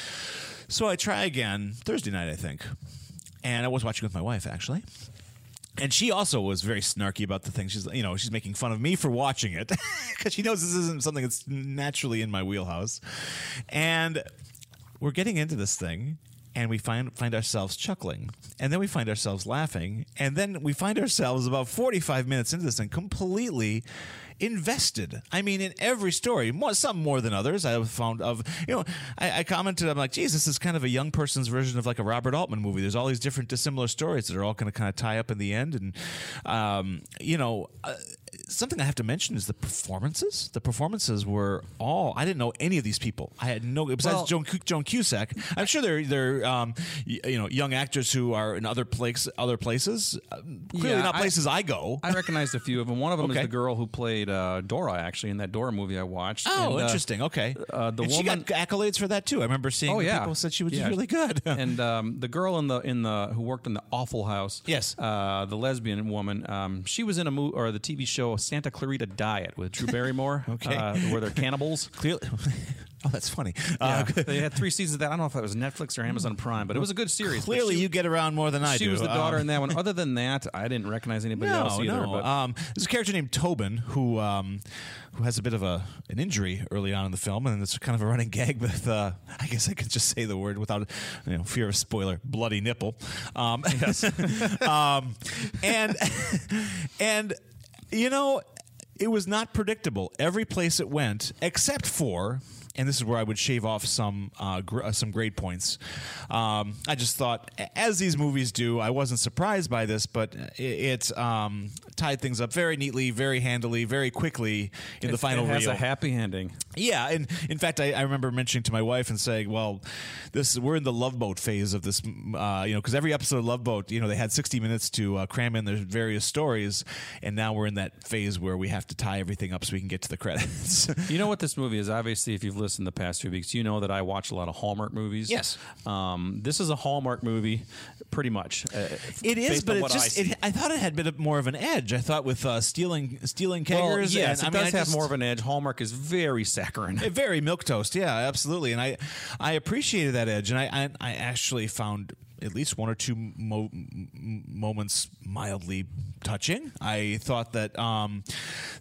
S3: So I try again Thursday night, I think, and I was watching with my wife actually. And she also was very snarky about the thing. She's, you know, she's making fun of me for watching it (laughs) because she knows this isn't something that's naturally in my wheelhouse. And we're getting into this thing, and we find find ourselves chuckling, and then we find ourselves laughing, and then we find ourselves about forty five minutes into this thing completely invested. I mean, in every story, more, some more than others. I have found of you know, I, I commented, I'm like, geez, this is kind of a young person's version of like a Robert Altman movie. There's all these different dissimilar stories that are all going to kind of tie up in the end, and um, you know. Uh, Something I have to mention is the performances. The performances were all I didn't know any of these people. I had no besides
S2: Well-
S3: Joan Joan Cusack. I'm sure they're they're um, you know young actors who are in other place other places. Uh, clearly
S2: Yeah,
S3: not places I, go.
S2: I recognized a few of them. One of them
S3: Okay.
S2: is the girl who played uh, Dora, actually, in that Dora movie I watched.
S3: Oh,
S2: And, uh,
S3: interesting. Okay.
S2: uh, the
S3: and
S2: woman-
S3: she got accolades for that too. I remember seeing
S2: Oh yeah,
S3: people said she was
S2: Yeah.
S3: really good. (laughs)
S2: and um, the girl in the in the who worked in the Awful House,
S3: Yes.
S2: uh, the lesbian woman, um, she was in a movie or the TV show Santa Clarita Diet with Drew Barrymore. (laughs)
S3: Okay.
S2: uh, where they're cannibals.
S3: Clearly. (laughs) oh, that's funny.
S2: Yeah,
S3: Uh, (laughs)
S2: they had three seasons of that. I don't know if that was Netflix or Amazon Prime, but it was a good series.
S3: Clearly,
S2: she-
S3: you get around more than I
S2: she
S3: do.
S2: She was the daughter
S3: Um,
S2: in that one. Other than that, I didn't recognize anybody else either.
S3: No,
S2: but
S3: um, there's a character named Tobin who um, who has a bit of a an injury early on in the film, and it's kind of a running gag with uh, I guess I could just say the word without you know fear of spoiler, bloody nipple. Um, yes, um, and and you know it was not predictable every place it went, except for. And this is where I would shave off some uh, gr- uh, some grade points. Um, I just thought, as these movies do, I wasn't surprised by this, but it, it um, tied things up very neatly, very handily, very quickly in the
S2: it-
S3: final
S2: it has
S3: reel.
S2: a happy ending.
S3: Yeah, and in fact, I, I remember mentioning to my wife and saying, "Well, this we're in the Love Boat phase of this, uh, you know, because every episode of Love Boat, you know, they had 60 minutes to uh, cram in their various stories, and now we're in that phase where we have to tie everything up so we can get to the credits."
S2: You know what (laughs) this movie is? Obviously, if you've listened the past few weeks, you know that I watch a lot of Hallmark movies.
S3: Yes.
S2: Um, this is a Hallmark movie, pretty much. Uh,
S3: It is, but
S2: on
S3: it just
S2: I
S3: it, I thought it had been a, more of an edge. I thought with uh, stealing stealing
S2: well, yes,
S3: and,
S2: it
S3: I mean,
S2: does
S3: I
S2: have
S3: just-
S2: more of an edge. Hallmark is very saccharine.
S3: Very milk toast, yeah, absolutely, and I, I appreciated that edge, and I, I, I actually found at least one or two mo- moments mildly touching. I thought that um,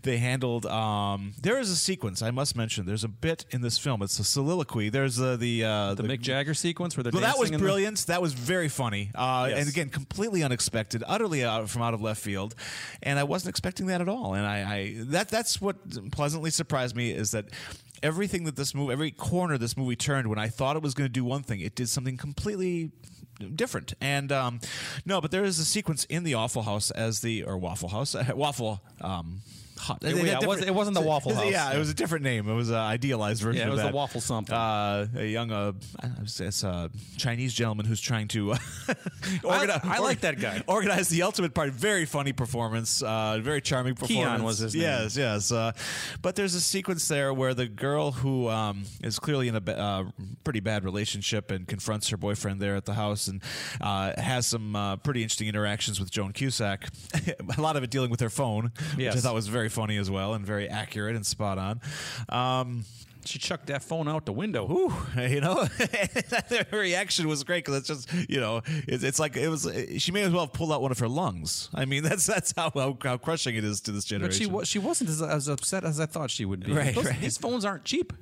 S3: they handled. Um, there is a sequence I must mention. There's a bit in this film. It's a soliloquy. There's uh, the uh,
S2: the Mick Jagger sequence where they're
S3: well, that was
S2: in the-
S3: brilliant. That was very funny, uh,
S2: Yes.
S3: and again, completely unexpected, utterly out from out of left field, and I wasn't expecting that at all. And I, I that that's what pleasantly surprised me is that everything that this movie, every corner this movie turned, when I thought it was going to do one thing, it did something completely different. And um, no, but there is a sequence in the Awful House as the or Waffle House, (laughs) Waffle. Um, Hut.
S2: Yeah, it wasn't- it wasn't the Waffle House.
S3: Yeah, it was a different name. It was an idealized version.
S2: Yeah, it was the. Waffle something.
S3: Uh, a young, uh, I it's- a Chinese gentleman who's trying to (laughs) organize.
S2: I like that guy.
S3: Organize the ultimate part. Very funny performance. Uh, very charming performance.
S2: was his name.
S3: Yes, yes. Uh, but there's a sequence there where the girl who um, is clearly in a ba- uh, pretty bad relationship and confronts her boyfriend there at the house and uh, has some uh, pretty interesting interactions with Joan Cusack. (laughs) a lot of it dealing with her phone, which I thought was very funny as well and very accurate and spot on. Um,
S2: She chucked that phone out the window.
S3: Whew, (laughs) you know, (laughs) her reaction was great because it's just, you know, it's, it's like it was. She may as well have pulled out one of her lungs. I mean, (laughs) that's that's how how, how crushing it is to this generation.
S2: But she she wasn't as, as upset as I thought she would be.
S3: Right,
S2: Those-
S3: right.
S2: These phones aren't cheap.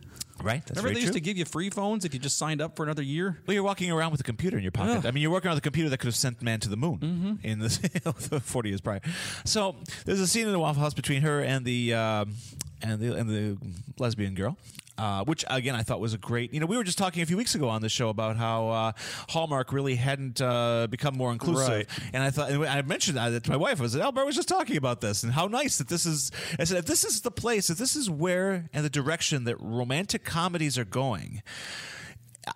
S3: Right. That's
S2: Remember they used
S3: true.
S2: to give you free phones if you just signed up for another year?
S3: Well, you're walking around with a computer in your pocket.
S2: Ugh.
S3: I mean, you're working on the computer that could have sent man to the moon
S2: Mm-hmm.
S3: in the (laughs) 40 years prior. So there's a scene in the Waffle House between her and the um, and the and the lesbian girl. Uh, which again I thought was a great. You know, we were just talking a few weeks ago on the show about how uh, Hallmark really hadn't uh, become more inclusive,
S2: Right.
S3: and I thought and I mentioned that to my wife. I said, "Albert was just talking about this, and how nice that this is." I said, "If this is the place, if this is where and the direction that romantic comedies are going."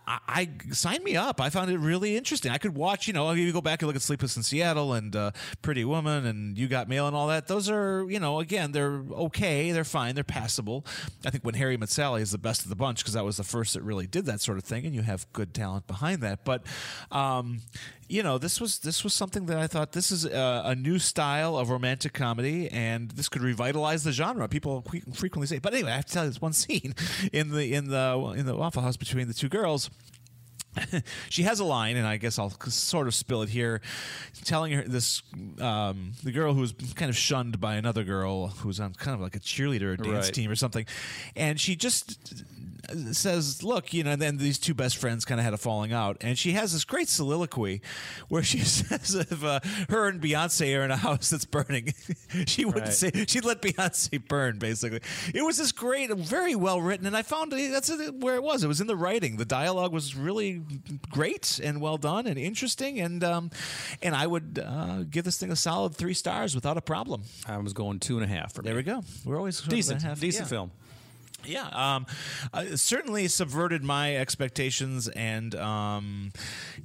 S3: I, I me up. I found it really interesting. I could watch, you know, if you go back and look at Sleepless in Seattle and uh, Pretty Woman and You Got Mail and all that. Those are, you know, again, they're okay, they're fine, they're passable. I think When Harry Met Sally is the best of the bunch because that was the first that really did that sort of thing, and you have good talent behind that. But, um, you know, this was this was something that I thought this is a, a new style of romantic comedy, and this could revitalize the genre. People frequently say, but anyway, I have to tell you this one scene (laughs) in the in the in the Waffle House between the two girls. (laughs) she has a line, and I guess I'll sort of spill it here, telling her this um, the girl who's kind of shunned by another girl who's on kind of like a cheerleader or dance
S2: Right.
S3: team or something, and she just says, "Look, you know." And then these two best friends kind of had a falling out, and she has this great soliloquy where she (laughs) says, "If uh, her and Beyonce are in a house that's burning, (laughs) she wouldn't
S2: Right.
S3: say she'd let Beyonce burn." Basically, it was this great, very well written, and I found that's where it was. It was in the writing. The dialogue was really great and well done and interesting, and um, and I would uh, give this thing a solid three stars without a problem.
S2: I was going two and a half for
S3: There
S2: me.
S3: we go. We're always
S2: Decent,
S3: half-
S2: decent
S3: yeah.
S2: film.
S3: Yeah, um, uh, certainly subverted my expectations and, um,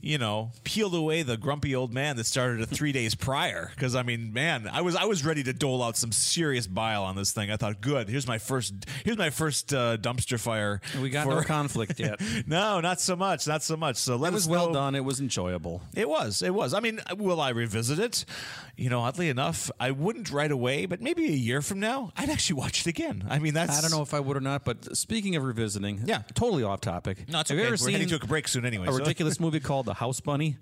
S3: you know, peeled away the grumpy old man that started it three days prior. Because I mean, man, I was I was ready to dole out some serious bile on this thing. I thought, good, here's my first here's my first uh, dumpster fire.
S2: We got
S3: for-
S2: no conflict yet. (laughs)
S3: no, not so much, not so much. So let
S2: was
S3: us
S2: well
S3: know-
S2: done. It was enjoyable.
S3: it was. It was. I mean, will I revisit it? You know, oddly enough, I wouldn't right away, but maybe a year from now, I'd actually watch it again. I mean, that's
S2: I don't know if I would or not, but speaking of revisiting,
S3: Yeah.
S2: totally off topic.
S3: No, it's
S2: Have you
S3: okay.
S2: ever
S3: We're
S2: seen
S3: heading to a break soon anyway,
S2: A
S3: so-
S2: ridiculous movie called The House Bunny?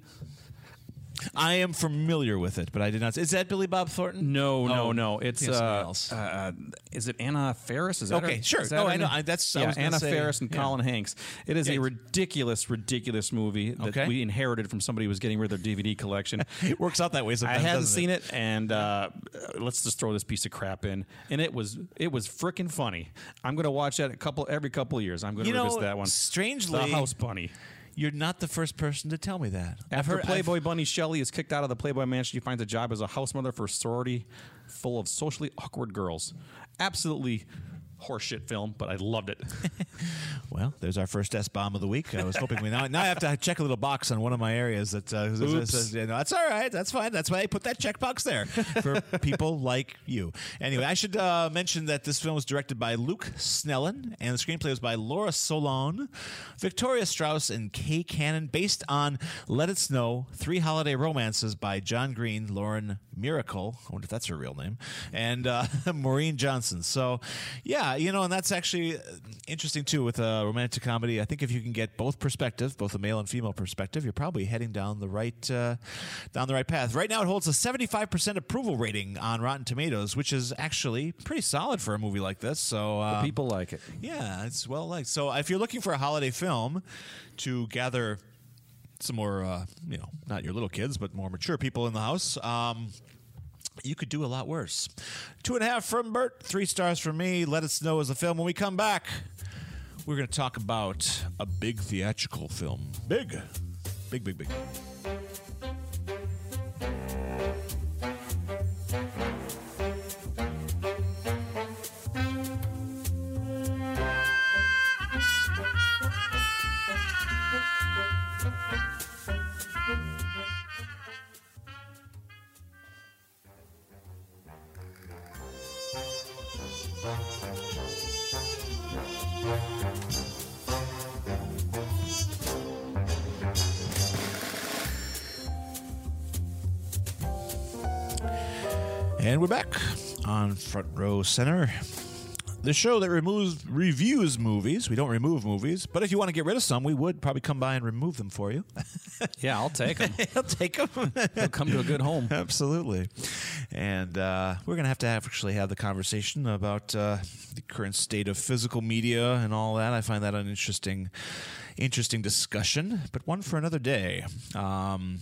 S3: I am familiar with it, but I did not. Is that Billy Bob Thornton?
S2: No, no,
S3: Oh,
S2: no. It's
S3: think of
S2: uh,
S3: else.
S2: uh, is it Anna Faris? Is that
S3: Okay,
S2: her-
S3: sure.
S2: is that
S3: No,
S2: her
S3: I know.
S2: name?
S3: I- that's- I
S2: yeah,
S3: was gonna
S2: Anna
S3: say,
S2: Faris and
S3: yeah.
S2: Colin Hanks. It is
S3: Yeah,
S2: a
S3: it's-
S2: ridiculous, ridiculous movie that
S3: Okay.
S2: we inherited from somebody who was getting rid of their DVD collection. (laughs)
S3: It works out that way
S2: I
S3: sometimes.
S2: hadn't seen it, and uh, let's just throw this piece of crap in, and it was it was freaking funny. I'm going to watch that a couple every couple of years. I'm going to
S3: You know,
S2: revisit that one.
S3: strangely-
S2: The House Bunny.
S3: You're not the first person to tell me that.
S2: After
S3: heard-
S2: Playboy Bunny Shelley is kicked out of the Playboy Mansion, she finds a job as a house mother for a sorority full of socially awkward girls. Absolutely horseshit film, but I loved it. (laughs)
S3: Well, there's our first S bomb of the week. I was hoping we now now I have to check a little box on one of my areas that uh, says-
S2: Oops.
S3: says- yeah, no, that's all right. That's fine. That's why I put that checkbox there for (laughs) people like you. Anyway, I should uh, mention that this film was directed by Luke Snellin and the screenplay was by Laura Solon, Victoria Strouse, and Kay Cannon, based on Let It Snow: Three Holiday Romances by John Green, Lauren Myracle. I wonder if that's her real name, and uh, (laughs) Maureen Johnson. So, yeah, you know, and that's actually uh, interesting too with a romantic comedy. I think if you can get both perspectives, both a male and female perspective, you're probably heading down the right uh, down the right path. Right now, it holds a 75% approval rating on Rotten Tomatoes, which is actually pretty solid for a movie like this. So, uh,
S2: People like it.
S3: yeah, it's well liked. So if you're looking for a holiday film to gather some more, uh, you know, not your little kids, but more mature people in the house, um, you could do a lot worse. Two and a half from Bert, three stars from me. Let us know as a film. When we come back, we're going to talk about a big theatrical film. Big, big, big, big. And we're back on Front Row Center. the show that removes reviews movies. We don't remove movies, but if you want to get rid of some, we would probably come by and remove them for you. (laughs)
S2: Yeah, I'll take them. (laughs)
S3: I'll take them.
S2: They'll come to a good home. (laughs)
S3: Absolutely. And uh, we're going to have to actually have the conversation about uh, the current state of physical media and all that. I find that an interesting, interesting discussion, but one for another day. Um,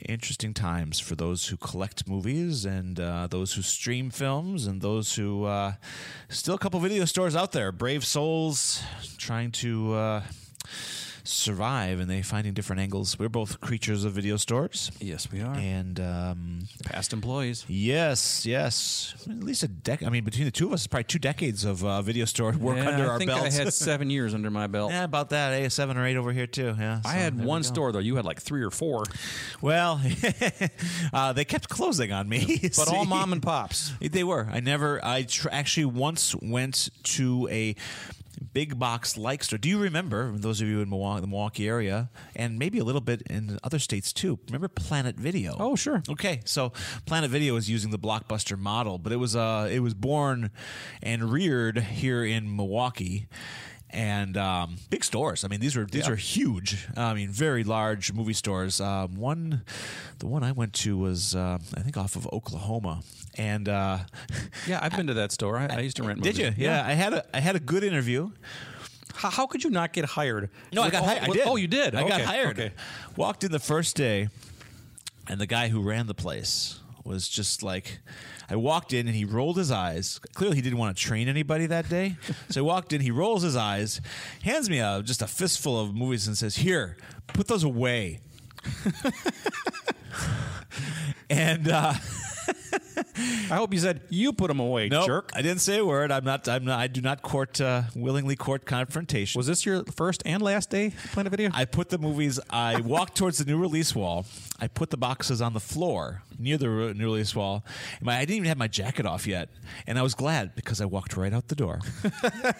S3: interesting times for those who collect movies and uh, those who stream films and those who uh, still a couple video stores out there. Brave souls trying to uh, survive and they finding different angles we're both creatures of video stores
S2: Yes, we are.
S3: and um,
S2: Past employees.
S3: yes yes at least a decade i mean between the two of us probably two decades of uh, video store (laughs) work
S2: Yeah,
S3: under
S2: I
S3: our
S2: think
S3: belts
S2: I had (laughs) seven years under my belt.
S3: yeah about that eh? seven or eight over here too yeah
S2: I had one store though. You had like three or four,
S3: Well, (laughs) uh, they kept closing on me.
S2: but all mom and pops.
S3: They were. I never. I tr- actually once went to a big box like store. Do you remember those of you in Milwaukee, the Milwaukee area, and maybe a little bit in other states too? Remember Planet Video?
S2: Oh, sure.
S3: Okay, so Planet Video is using the blockbuster model, but it was uh it was born and reared here in Milwaukee. And um, big stores. I mean, these were these are huge. I mean, very large movie stores. Um, one, the one I went to was uh, I think off of Oklahoma, and uh,
S2: Yeah, I've been to that store. I, I used to rent. Movies.
S3: Did you?
S2: movies.
S3: Yeah. I had a I had a good interview.
S2: How, how could you not get hired?
S3: No, I got
S2: all-
S3: hired. I did.
S2: Oh, you did.
S3: I got hired.
S2: Okay.
S3: Walked in the first day, and the guy who ran the place was just like, I walked in and he rolled his eyes. Clearly, he didn't want to train anybody that day. (laughs) so I walked in, he rolls his eyes, hands me a just a fistful of movies, and says, "Here, put those away." (laughs) and uh, (laughs) (laughs)
S2: I hope you said you put them away,
S3: no,
S2: jerk.
S3: I didn't say a word. I'm not. I'm not. I do not court uh, willingly court confrontation.
S2: Was this your first and last day playing a video?
S3: I put the movies. I walked towards the new release wall. I put the boxes on the floor near the new release wall. My, I didn't even have my jacket off yet, and I was glad because I walked right out the door. (laughs)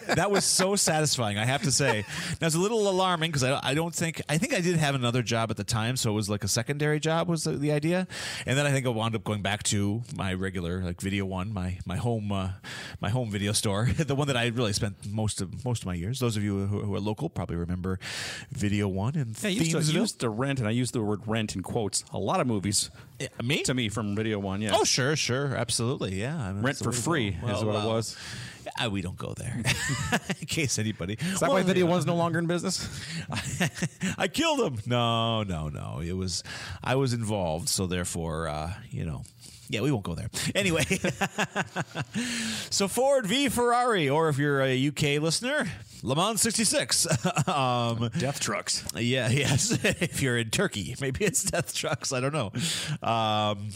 S3: that was so satisfying. I have to say. Now it's a little alarming because I, I don't think I think I did have another job at the time, so it was like a secondary job was the, the idea, and then I think I wound up going back to my regular like Video One, my my home uh, my home video store, (laughs) the one that I really spent most of most of my years. Those of you who, who are local probably remember Video One and
S2: Yeah, I used to, used to rent, and I use the word rent in quotes. A lot of movies
S3: Yeah, me
S2: to me from Video One. Yeah.
S3: Oh, sure, sure, absolutely, yeah. I mean,
S2: Rent for free
S3: go.
S2: is what it was.
S3: Uh, we don't go there, (laughs) (laughs) in case anybody.
S2: Is that why Video One's no longer in business?
S3: I killed him. No, no, no. It was I was involved, so therefore, uh, you know. Yeah, we won't go there. Anyway, (laughs) so Ford v Ferrari, or if you're a UK listener, Le Mans 66. (laughs) um,
S2: Death trucks.
S3: yeah, yes. (laughs) if you're in Turkey, maybe it's death trucks. I don't know. Um,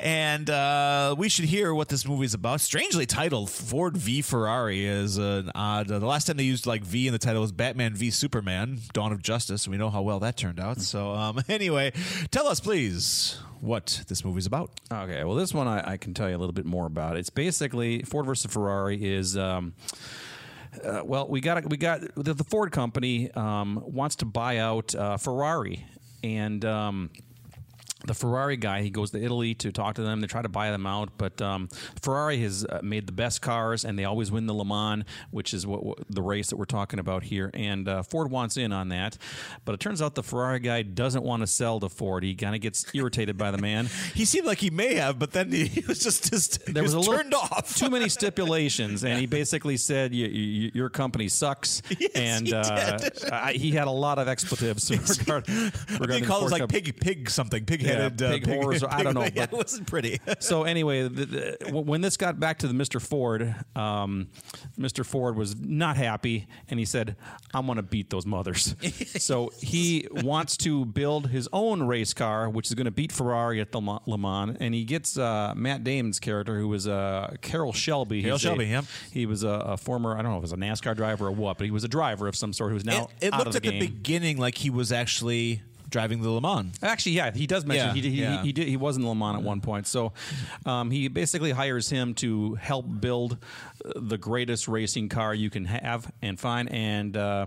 S3: and uh, we should hear what this movie is about. Strangely titled Ford v Ferrari is an odd. Uh, the last time they used like V in the title was Batman v Superman: Dawn of Justice, we know how well that turned out. So um, anyway, tell us please what this movie's about.
S2: Okay, well, this one I, I can tell you a little bit more about. It's basically Ford versus Ferrari is. Um, uh, well, we got we got the, the Ford company um, wants to buy out uh, Ferrari, and um, the Ferrari guy he goes to Italy to talk to them. They try to buy them out, but um, Ferrari has uh, made the best cars, and they always win the Le Mans, which is what, what the race that we're talking about here. And uh, Ford wants in on that, but it turns out the Ferrari guy doesn't want to sell to Ford. He kind of gets irritated by the man. (laughs)
S3: He seemed like he may have, but then he (laughs) was just, just
S2: there was, a little
S3: turned off.
S2: too many stipulations, and he (laughs) basically said, y- y- "Your company sucks." and
S3: he
S2: uh,
S3: did.
S2: I, he had a lot of expletives regard,
S3: What do you
S2: regarding
S3: call it?
S2: Ford
S3: Like pig, pig something, pig-headed,
S2: Yeah,
S3: uh,
S2: pig (laughs) or I don't know, (laughs)
S3: Yeah,
S2: but-
S3: it wasn't pretty. (laughs)
S2: So anyway, the, the, when this got back to the Mr. Ford, um, Mr. Ford was not happy, and he said, "I'm going to beat those mothers." so he wants to build his own race car, which is going to beat Ferrari at the Le Mans, and he gets uh, Matt Damon's character, who was uh, Carroll Shelby.
S3: Carroll
S2: He's a-
S3: Shelby, yep.
S2: He was a, a former, I don't know if it was a NASCAR driver or what, but he was a driver of some sort who was now
S3: it, it
S2: out
S3: looked
S2: of the
S3: at the beginning like he was actually driving the Le Mans.
S2: Actually, yeah, he does mention
S3: Yeah,
S2: he, he,
S3: yeah.
S2: he, did. He was in Le Mans at one point, so um, he basically hires him to help build uh, the greatest racing car you can have and find, and uh,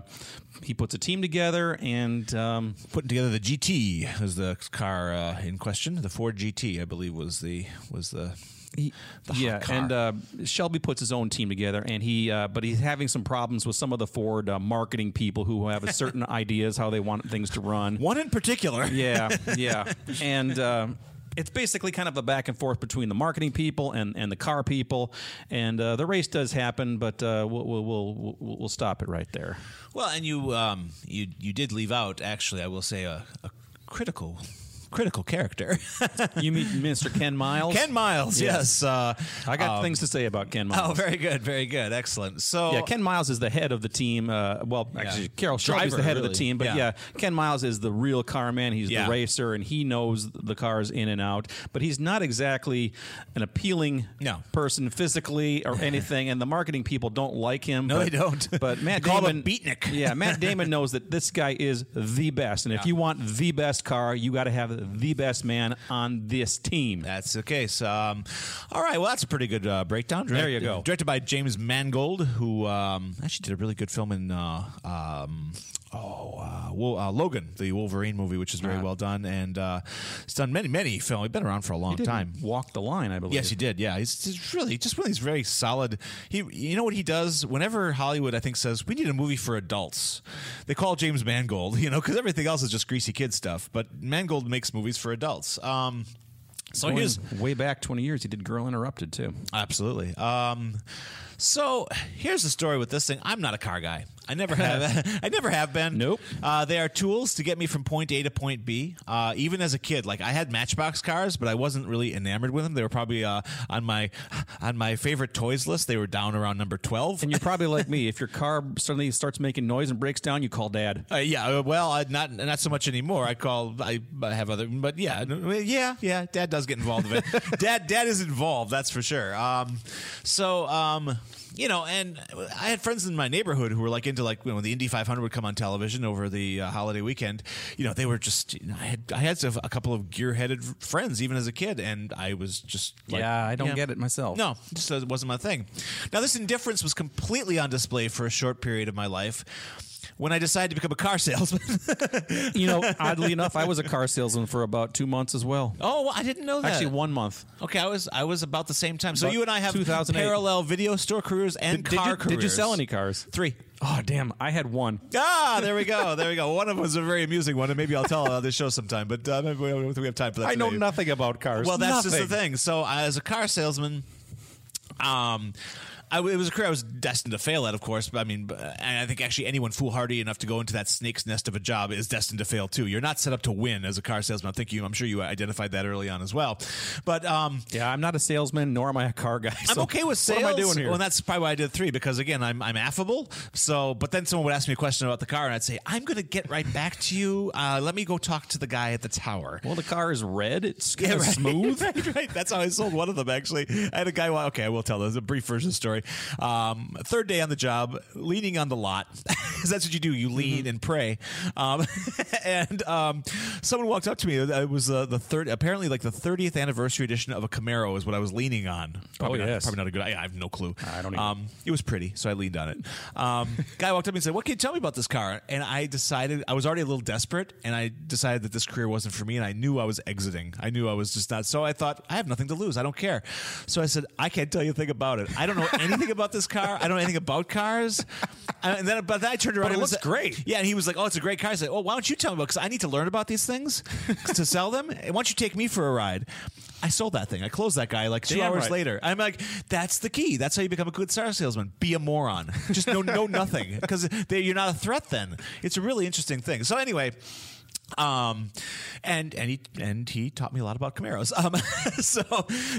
S2: he puts a team together. And um,
S3: Putting together the GT is the car uh, in question. The Ford GT, I believe, was the was the
S2: He- yeah,
S3: car.
S2: and uh, Shelby puts his own team together, and he, uh, but he's having some problems with some of the Ford uh, marketing people who have a (laughs) certain ideas how they want things to run.
S3: One in particular.
S2: Yeah, yeah, (laughs) and uh, it's basically kind of a back and forth between the marketing people and, and the car people, and uh, the race does happen, but uh, we'll, we'll, we'll we'll we'll stop it right there.
S3: Well, and you um, you you did leave out actually, I will say a, a critical critical character. (laughs)
S2: You meet Mr. Ken Miles.
S3: Ken Miles, yes. Uh,
S2: I got
S3: um,
S2: things to say about Ken Miles.
S3: Oh, very good, very good, excellent. So
S2: Yeah, Ken Miles is the head of the team. Uh, well, actually, Carroll Shelby's
S3: Driver,
S2: the head of the team, but
S3: Yeah.
S2: yeah. Ken Miles is the real car man. He's the racer, and he knows the cars in and out. But he's not exactly an appealing
S3: No.
S2: person physically or (laughs) anything. And the marketing people don't like him.
S3: No,
S2: but,
S3: they don't. (laughs)
S2: But Matt
S3: They call him
S2: Damon,
S3: beatnik.
S2: yeah, Matt Damon knows that this guy is the best, and if you want the best car, you got to have the best man on this team.
S3: That's the case. Um, all right. Well, that's a pretty good uh, breakdown.
S2: There you go.
S3: Directed by James Mangold, who um, actually did a really good film in uh, um, oh uh, Wo- uh, Logan, the Wolverine movie, which is very well done, and uh, he's done many many films. He's been around for a long
S2: He
S3: time.
S2: walk the line, I believe.
S3: Yes, he did. Yeah, he's, he's really just one of these very solid. He, you know what he does? Whenever Hollywood, I think, says we need a movie for adults, they call James Mangold. (laughs) You know, because everything else is just greasy kid stuff. But Mangold makes movies for adults. Um, so
S2: Going
S3: here's
S2: way back 20 years, he did Girl Interrupted, too.
S3: Absolutely. Um, so here's the story with this thing. I'm not a car guy. I never have. (laughs) (laughs) I never have been.
S2: Nope.
S3: Uh, they are tools to get me from point A to point B. Uh, even as a kid, like I had Matchbox cars, but I wasn't really enamored with them. They were probably uh, on my on my favorite toys list. They were down around number twelve.
S2: And you're probably like me. (laughs) If your car suddenly starts making noise and breaks down, you call dad.
S3: Uh, yeah, uh, well, uh, not not so much anymore. I call I, I have other, but yeah, yeah, yeah. Dad does get involved with it. dad, dad is involved. That's for sure. Um, so um, you know, and I had friends in my neighborhood who were like into like you know, when the Indy 500 would come on television over the uh, holiday weekend. You know, they were just. You know, I had I had a couple of gear-headed friends even as a kid, and I was just like,
S2: Yeah, I don't get it myself.
S3: No, just uh, it wasn't my thing. Now, this indifference was completely on display for a short period of my life. When I decided to become a car salesman, (laughs)
S2: You know, oddly enough, I was a car salesman for about two months as well.
S3: oh, I didn't know that.
S2: Actually, one month.
S3: Okay, I was I was about the same time. So
S2: About
S3: you and I have
S2: 2008.
S3: parallel video store careers and
S2: Did,
S3: car
S2: you, did you sell any cars?
S3: Three.
S2: Oh, damn. I had one.
S3: Ah, there we go. (laughs) There we go. One of them was a very amusing one, and maybe I'll tell on this show sometime. But uh, maybe we don't think we have time for that.
S2: I know
S3: today.
S2: nothing about cars.
S3: Well, that's just
S2: Nothing.
S3: the thing. So, as a car salesman, um, I, it was a career I was destined to fail at, of course. But I mean, and I think actually anyone foolhardy enough to go into that snake's nest of a job is destined to fail too. You're not set up to win as a car salesman. I think you, I'm sure you identified that early on as well. But um,
S2: Yeah, I'm not a salesman, nor am I a car guy.
S3: I'm okay with sales.
S2: What am I doing here?
S3: Well, that's probably why I did three because again, I'm I'm affable. So, but then someone would ask me a question about the car, and I'd say, "I'm going to get right back to you. Uh, let me go talk to the guy at the tower."
S2: well, the car is red. It's
S3: Yeah, right. (laughs)
S2: smooth.
S3: right, right. That's how I sold one of them. Actually, I had a guy. well, Okay, I will tell this a brief version of the story. Um, third day on the job, leaning on the lot, (laughs) because that's what you do. You lean
S2: Mm-hmm.
S3: and pray. Um, (laughs) and um, someone walked up to me. It was uh, the third, apparently like the 30th anniversary edition of a Camaro is what I was leaning on. Probably not,
S2: yes.
S3: probably not a good. I, I have no clue.
S2: I don't even-
S3: Um, it was pretty, so I leaned on it. Um, (laughs) guy walked up and said, "What can you tell me about this car?" And I decided I was already a little desperate, and I decided that this career wasn't for me, and I knew I was exiting. I knew I was just not. So I thought I have nothing to lose. I don't care. So I said, "I can't tell you a thing about it. I don't know anything about this car. I don't know anything about cars." And then, but then I turned around.
S2: But it
S3: and
S2: looks
S3: said-
S2: great.
S3: Yeah, and he was like, "Oh, it's a great car." I said, "Oh, why don't you tell me about? Because I need to learn about these things (laughs) to sell them. And why don't you take me for a ride?" I sold that thing. I closed that guy like two
S2: Damn
S3: hours
S2: right.
S3: later. I'm like, that's the key. That's how you become a good car salesman. Be a moron. Just know know nothing because you're not a threat. Then it's a really interesting thing. So anyway. Um, and and he and he taught me a lot about Camaros. (laughs) Um, so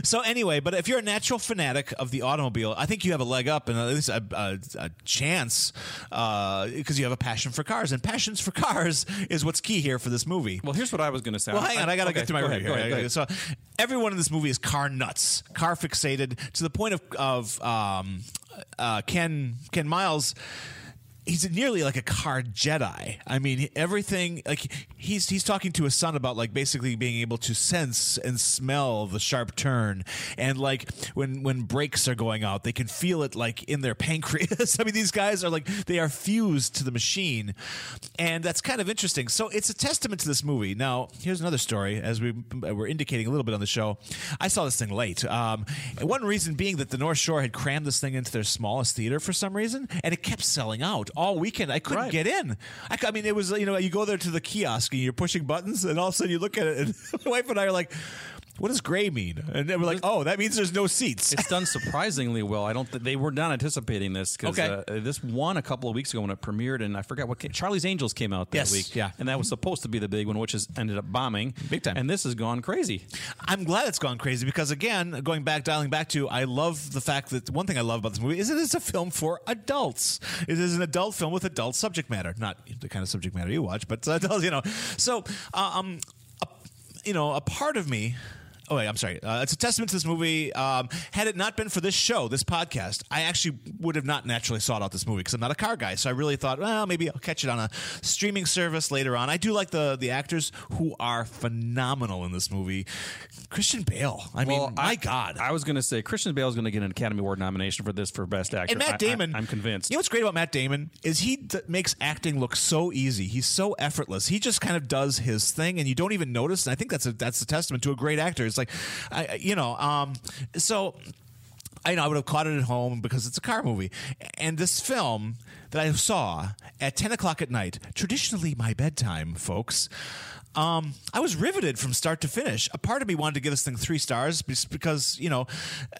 S3: so anyway, but if you're a natural fanatic of the automobile, I think you have a leg up and at least a, a, a chance because you have a passion for cars, and passions for cars is what's key here for this movie.
S2: Well, here's what I was going to say.
S3: Well, hang on. I got to
S2: okay,
S3: get to my
S2: go ahead, go
S3: here.
S2: ahead, go ahead.
S3: So, everyone in this movie is car nuts, car fixated to the point of of um, uh, Ken Ken Miles. He's nearly like a car Jedi. I mean, everything like he's he's talking to his son about like basically being able to sense and smell the sharp turn, and like when when brakes are going out, they can feel it like in their (laughs) pancreas. I mean, these guys are like they are fused to the machine, and that's kind of interesting. So it's a testament to this movie. Now, here's another story, as we were indicating a little bit on the show. I saw this thing late. Um, one reason being that the North Shore had crammed this thing into their smallest theater for some reason, and it kept selling out all weekend. I couldn't
S2: Right.
S3: get in. I mean, it was you know you go there to the kiosk and you're pushing buttons, and all of a sudden you look at it, and (laughs) my wife and I are like. What does gray mean? And then we're like, oh, that means there's no seats.
S2: It's done surprisingly well. I don't. Th- they were not anticipating this because
S3: Okay.
S2: uh, this won a couple of weeks ago when it premiered, and I forgot what Charlie's Angels came out that
S3: Yes,
S2: week.
S3: yeah.
S2: and that was supposed to be the big one, which has ended up bombing
S3: Big time.
S2: And this has gone crazy.
S3: I'm glad it's gone crazy because again, going back, dialing back to, I love the fact that one thing I love about this movie is it is a film for adults. It is an adult film with adult subject matter, not the kind of subject matter you watch, but (laughs) adults, you know. So, uh, um, a, you know, a part of me. Oh wait, I'm sorry. Uh, it's a testament to this movie. Um, had it not been for this show, this podcast, I actually would have not naturally sought out this movie because I'm not a car guy. So I really thought, well, maybe I'll catch it on a streaming service later on. I do like the the actors who are phenomenal in this movie. Christian Bale. I mean,
S2: Well,
S3: my
S2: I-
S3: God.
S2: I was going to say Christian Bale is going to get an Academy Award nomination for this for Best Actor.
S3: and Matt Damon,
S2: I, am convinced.
S3: You know what's great about Matt Damon is he d- makes acting look so easy. He's so effortless. He just kind of does his thing, and you don't even notice. And I think that's a that's a testament to a great actor. It's like, I, I- you know, um, so. I know I would have caught it at home because it's a car movie. And this film that I saw at 10 o'clock at night, traditionally my bedtime, folks, um, I was riveted from start to finish. A part of me wanted to give this thing three stars because, you know,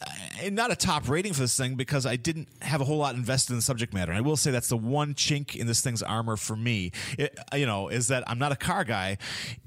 S3: uh, not a top rating for this thing because I didn't have a whole lot invested in the subject matter. And I will say that's the one chink in this thing's armor for me, it, you know, is that I'm not a car guy.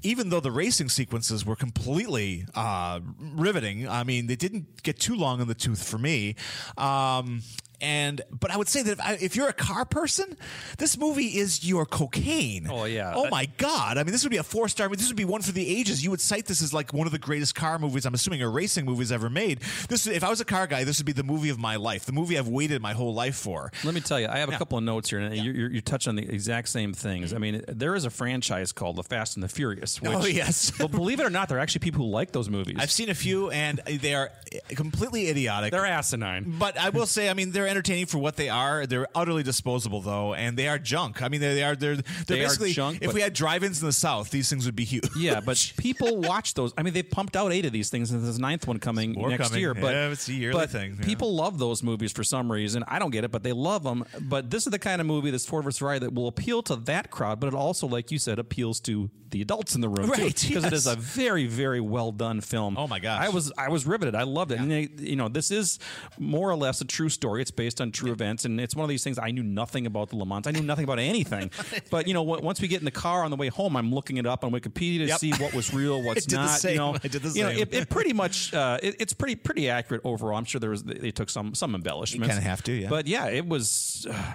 S3: Even though the racing sequences were completely uh, riveting, I mean, they didn't get too long in the tooth for me. Um, and but I would say that if, I, if you're a car person, this movie is your cocaine.
S2: Oh, yeah.
S3: Oh my god! I mean, this would be a four star. This would be one for the ages. You would cite this as like one of the greatest car movies. I'm assuming or racing movies ever made. This, if I was a car guy, this would be the movie of my life. The movie I've waited my whole life for.
S2: Let me tell you, I have a couple of notes here, and you're you you touch on the exact same things. I mean, there is a franchise called The Fast and the Furious. Oh, which,
S3: Oh, yes. (laughs)
S2: but believe it or not, there are actually people who like those movies.
S3: I've seen a few, and they are completely idiotic.
S2: They're asinine.
S3: But I will say, I mean, they're entertaining for what they are. They're utterly disposable, though, and they are junk. I mean, they, they are. They're, they're
S2: They are
S3: basically.
S2: junk,
S3: if we had drive-ins in the South, these things would be huge.
S2: Yeah, but (laughs) people watch those. I mean, they pumped out eight of these things, and there's a ninth one coming
S3: More
S2: next
S3: coming.
S2: year. But
S3: Yeah, it's a yearly
S2: but
S3: thing, yeah.
S2: People love those movies for some reason. I don't get it, but they love them. But this is the kind of movie, that's Ford vs Ferrari, that will appeal to that crowd. But it also, like you said, appeals to the adults in the room,
S3: Right,
S2: Because it is a very, very well done film.
S3: Oh, my gosh.
S2: I was I was riveted. I loved it. And they, you know, this is more or less a true story. It's based on true events, and it's one of these things. I knew nothing about the Le Mans. I knew nothing about anything. (laughs) but you know, w- once we get in the car on the way home, I'm looking it up on Wikipedia to
S3: Yep.
S2: see what was real, (laughs) what's not.
S3: same.
S2: You know,
S3: I did the
S2: you know,
S3: same.
S2: it, it pretty much uh, it, it's pretty pretty accurate overall. I'm sure there was they, took some some embellishments.
S3: kinda have to, yeah.
S2: But yeah, it was uh,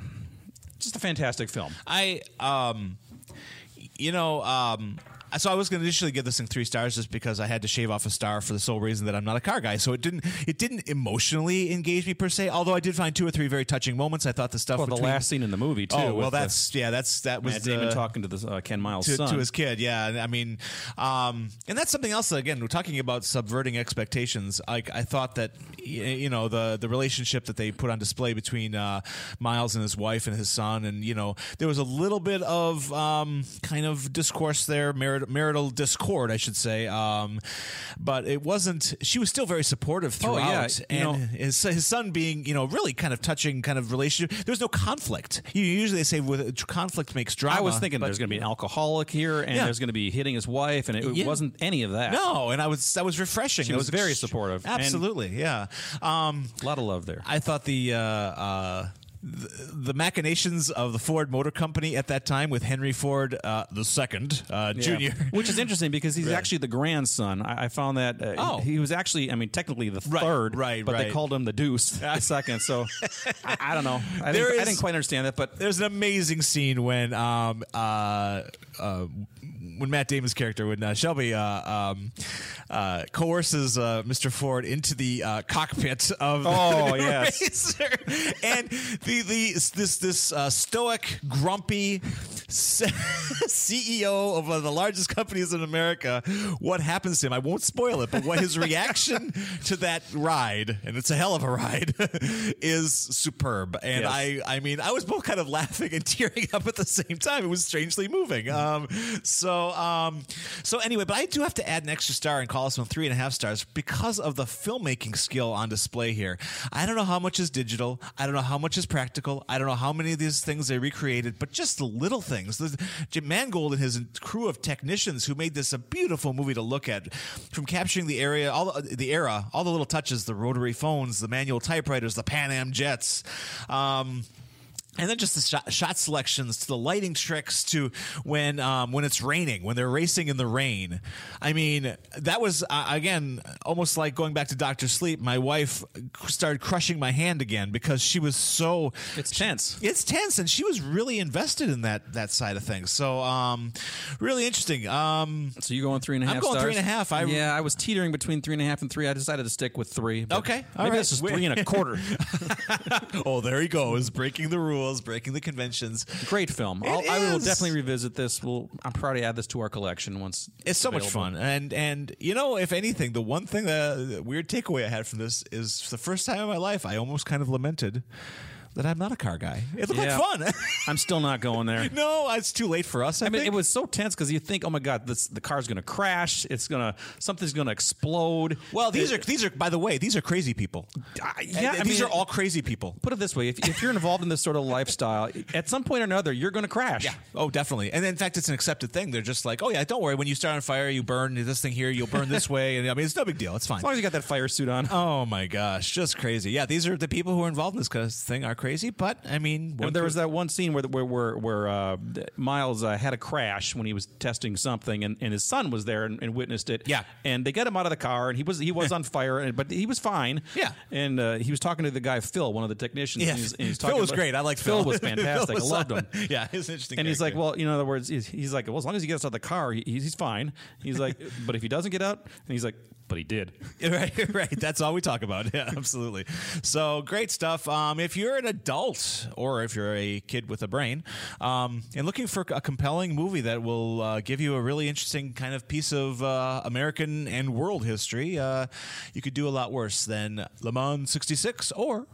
S2: just a fantastic film.
S3: I um you know um so I was going to initially give this thing three stars just because I had to shave off a star for the sole reason that I'm not a car guy. So it didn't it didn't emotionally engage me per se. Although I did find two or three very touching moments. I thought the stuff
S2: Well, the last scene in the movie too.
S3: oh well
S2: with the-
S3: that's yeah that's that was
S2: Matt Damon
S3: the-
S2: talking to the uh, Ken Miles
S3: to,
S2: son
S3: to his kid. Yeah, I mean, um, and that's something else. Again, we're talking about subverting expectations. Like I thought that you know the the relationship that they put on display between uh, Miles and his wife and his son, and you know there was a little bit of um, kind of discourse there, marit- marital discord, I should say. Um, but it wasn't. She was still very supportive
S2: Oh,
S3: throughout,
S2: yeah,
S3: and
S2: know-
S3: his his son being you know really kind of touching kind of relationship. There was no conflict. You usually they say with conflict makes drama.
S2: I was thinking there's going to be an alcoholic here, and
S3: Yeah.
S2: there's going to be hitting his wife, and it
S3: Yeah.
S2: wasn't any of that.
S3: No, and I was that was refreshing.
S2: She
S3: It
S2: was very
S3: ex-
S2: supportive, and-
S3: Absolutely, yeah. Um,
S2: a lot of love there.
S3: I thought the. Uh, uh, the, the machinations of the Ford Motor Company at that time with Henry Ford uh, the second uh,
S2: Yeah.
S3: Junior, (laughs)
S2: which is interesting because he's
S3: Right.
S2: actually the grandson. I, I found that uh,
S3: Oh.
S2: he, he was actually, I mean, technically the
S3: Right,
S2: third,
S3: right,
S2: but they called him the Deuce the (laughs) second. So I, I don't know. I didn't, I didn't quite understand that, but
S3: There's an amazing scene when um, uh, uh, when Matt Damon's character, when uh, Shelby uh, um, uh, coerces uh, Mr. Ford into the uh, cockpit of
S2: Oh,
S3: the (laughs)
S2: yes.
S3: racer, and the the this this uh, stoic, grumpy (laughs) CEO of one of the largest companies in America. What happens to him? I won't spoil it, but what his reaction (laughs) to that ride, and it's a hell of a ride, is superb. And
S2: Yes.
S3: I I mean, I was both kind of laughing and tearing up at the same time. It was strangely moving. Um, so um, so anyway, but I do have to add an extra star and call this one three and a half stars because of the filmmaking skill on display here. I don't know how much is digital. I don't know how much is practical. I don't know how many of these things they recreated, but just the little things. Jim Mangold and his crew of technicians who made this a beautiful movie to look at, from capturing the area, all the, the era, all the little touches, the rotary phones, the manual typewriters, the Pan Am jets. Um, and then just the shot, shot selections to the lighting tricks to when um, when it's raining when they're racing in the rain i mean that was uh, again almost like going back to dr sleep my wife started crushing my hand again because she was so
S2: It's tense.
S3: it's tense and she was really invested in that that side of things so um really interesting um
S2: So you going three and a
S3: I'm going
S2: stars?
S3: three and a half. I-
S2: yeah, I was teetering between three and a half and three. I decided to stick with three.
S3: Okay, all
S2: maybe
S3: right.
S2: this is three and a quarter. (laughs)
S3: oh there he goes breaking the rules breaking the conventions
S2: Great film. I'll, I will definitely revisit this. We'll. I'm proud to add this to our collection once.
S3: It's so much fun, and and you know, if anything, the one thing that the weird takeaway I had from this is for the first time in my life, I almost kind of lamented that I'm not a car guy. It looked
S2: Yeah.
S3: like fun. (laughs)
S2: I'm still not going there.
S3: no, it's too late for us. I,
S2: I mean,
S3: think.
S2: it was so tense because you think, oh my god, this the car's going to crash. It's gonna something's going to explode.
S3: Well, these
S2: It-
S3: are these are by the way, these are crazy people.
S2: Yeah, I
S3: these
S2: mean,
S3: are all crazy people.
S2: Put it this way: if, if you're involved in this sort of lifestyle, at some point or another, you're going to crash.
S3: Yeah. Oh, definitely. And in fact, it's an accepted thing. They're just like, oh yeah, don't worry. When you start on fire, you burn this thing here. You'll burn this way. And I mean, it's no big deal. It's fine.
S2: As long as you got that fire suit on.
S3: Oh my gosh, just crazy. Yeah, these are the people who are involved in this kind of thing are crazy. But I mean,
S2: there
S3: could-
S2: was that one scene where where where, where uh, Miles uh, had a crash when he was testing something, and, and his son was there and, and witnessed it.
S3: Yeah.
S2: and they got him out of the car, and he was he was (laughs) on fire, and, but he was fine.
S3: Yeah.
S2: and uh, he was talking to the guy Phil, one of the technicians.
S3: Yeah,
S2: and he's, and he's (laughs)
S3: Phil was
S2: about-
S3: great. I liked
S2: Phil.
S3: Phil.
S2: was (laughs) fantastic.
S3: Phil was,
S2: I loved him.
S3: yeah, he's interesting.
S2: And he's like, well, you know, in other words, he's, he's like, well, as long as he gets out of the car, he, he's fine. He's like, but if he doesn't get out, and he's like, but he did. (laughs)
S3: right, right. That's all we talk about. (laughs) Yeah, absolutely. So great stuff. Um, if you're an adult or if you're a kid with a brain um, and looking for a compelling movie that will uh, give you a really interesting kind of piece of uh, American and world history, uh, you could do a lot worse than Le Mans '66 or.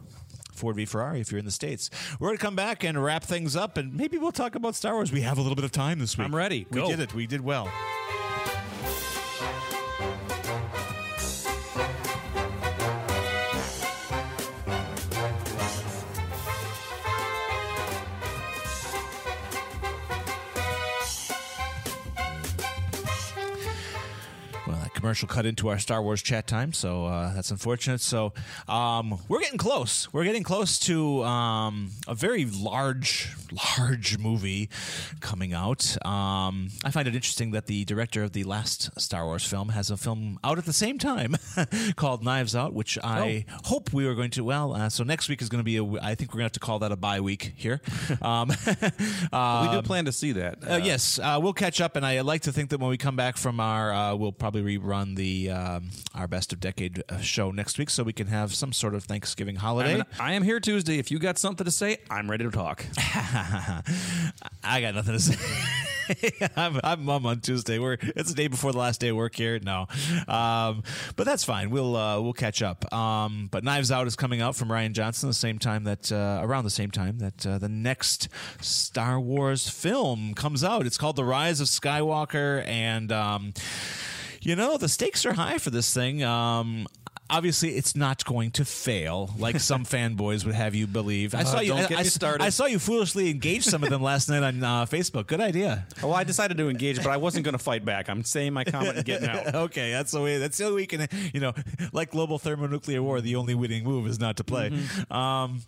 S3: Ford v Ferrari if you're in the States. We're going to come back and wrap things up, and maybe we'll talk about Star Wars. We have a little bit of time this week.
S2: I'm ready.
S3: We
S2: Go.
S3: did it. We did well. Commercial cut into our Star Wars chat time, so uh, that's unfortunate. So um, we're getting close. We're getting close to um, a very large, large movie coming out. Um, I find it interesting that the director of the last Star Wars film has a film out at the same time (laughs) called Knives Out, which I hope we are going to. Well, uh, so next week is going to be a. I think we're going to have to call that a bye week here. (laughs) Um, (laughs)
S2: we do plan to see that.
S3: uh, yes, uh, we'll catch up, and I like to think that when we come back from our, uh, we'll probably rerun the um, our best of decade uh, show next week, so we can have some sort of Thanksgiving holiday.
S2: mean, I am here Tuesday. If you got something to say, I'm ready to talk. (laughs)
S3: I got nothing to say. (laughs) I'm, I'm mum on Tuesday. We're it's the day before the last day of work here. No, um, but that's fine. We'll uh, we'll catch up. Um, but Knives Out is coming out from Rian Johnson the same time that uh, around the same time that uh, the next Star Wars film comes out. It's called The Rise of Skywalker, and um, you know the stakes are high for this thing. Um, Obviously, it's not going to fail, like some (laughs) fanboys would have you believe. I
S2: Uh,
S3: saw you. I, I-. I saw you foolishly engage some of them last night on uh, Facebook. Good idea.
S2: Well, I decided to engage, but I wasn't going to fight back. I'm saying my comment and getting out. (laughs)
S3: okay, that's the way. That's the only way you can. You know, like global thermonuclear war, the only winning move is not to play. Um,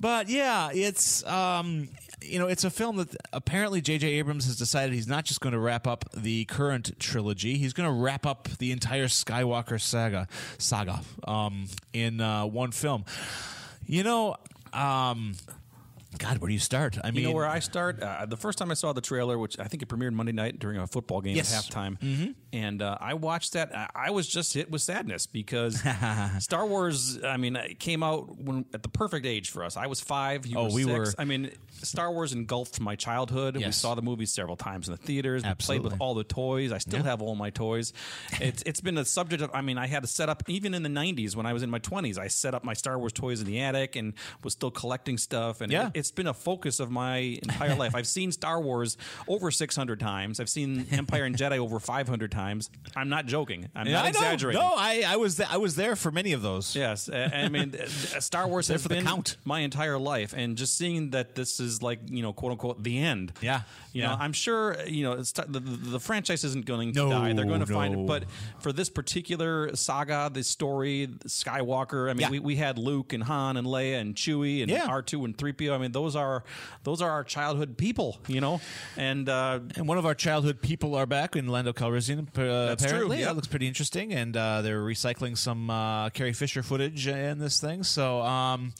S3: but yeah, it's um, you know, it's a film that apparently J.J. Abrams has decided he's not just going to wrap up the current trilogy; he's going to wrap up the entire Skywalker saga saga um, in uh, one film. You know. Um, God, where do you start? I mean,
S2: you know where I start? Uh, the first time I saw the trailer, which I think it premiered Monday night during a football game
S3: Yes.
S2: at halftime, and uh, I watched that. I, was just hit with sadness because (laughs) Star Wars. I mean, it came out when at the perfect age for us. I was five. You
S3: Oh,
S2: were
S3: we
S2: six.
S3: were-
S2: I mean, Star Wars engulfed my childhood. We saw the movies several times in the theaters. We played with all the toys. I still
S3: Yeah.
S2: have all my toys. It's it's been a subject of. I mean, I had to set up even in the '90s when I was in my 20s. I set up my Star Wars toys in the attic and was still collecting stuff. And
S3: Yeah.
S2: it, it's been a focus of my entire life. I've seen Star Wars over 600 times. I've seen Empire and Jedi over 500 times. I'm not joking. I'm
S3: Yeah,
S2: not
S3: I know.
S2: exaggerating.
S3: No, I, I was th- I was there for many of those.
S2: Yes, uh, I mean, (laughs) uh, Star Wars has
S3: for the
S2: been
S3: count.
S2: my entire life, and just seeing that this is like you know, quote unquote, the end.
S3: Yeah,
S2: you
S3: yeah.
S2: know, I'm sure you know it's the, the, franchise isn't going to
S3: No,
S2: die. They're going to find it, but for this particular saga, this story, Skywalker. I mean,
S3: Yeah.
S2: we, we had Luke and Han and Leia and Chewie and
S3: Yeah.
S2: R2 and 3PO. I mean, those are those are our childhood people, you know, and uh,
S3: And one of our childhood people are back in Lando Calrissian. Uh,
S2: That's true,
S3: apparently,
S2: yeah.
S3: that looks pretty interesting, and uh, they're recycling some uh, Carrie Fisher footage in this thing. So, um,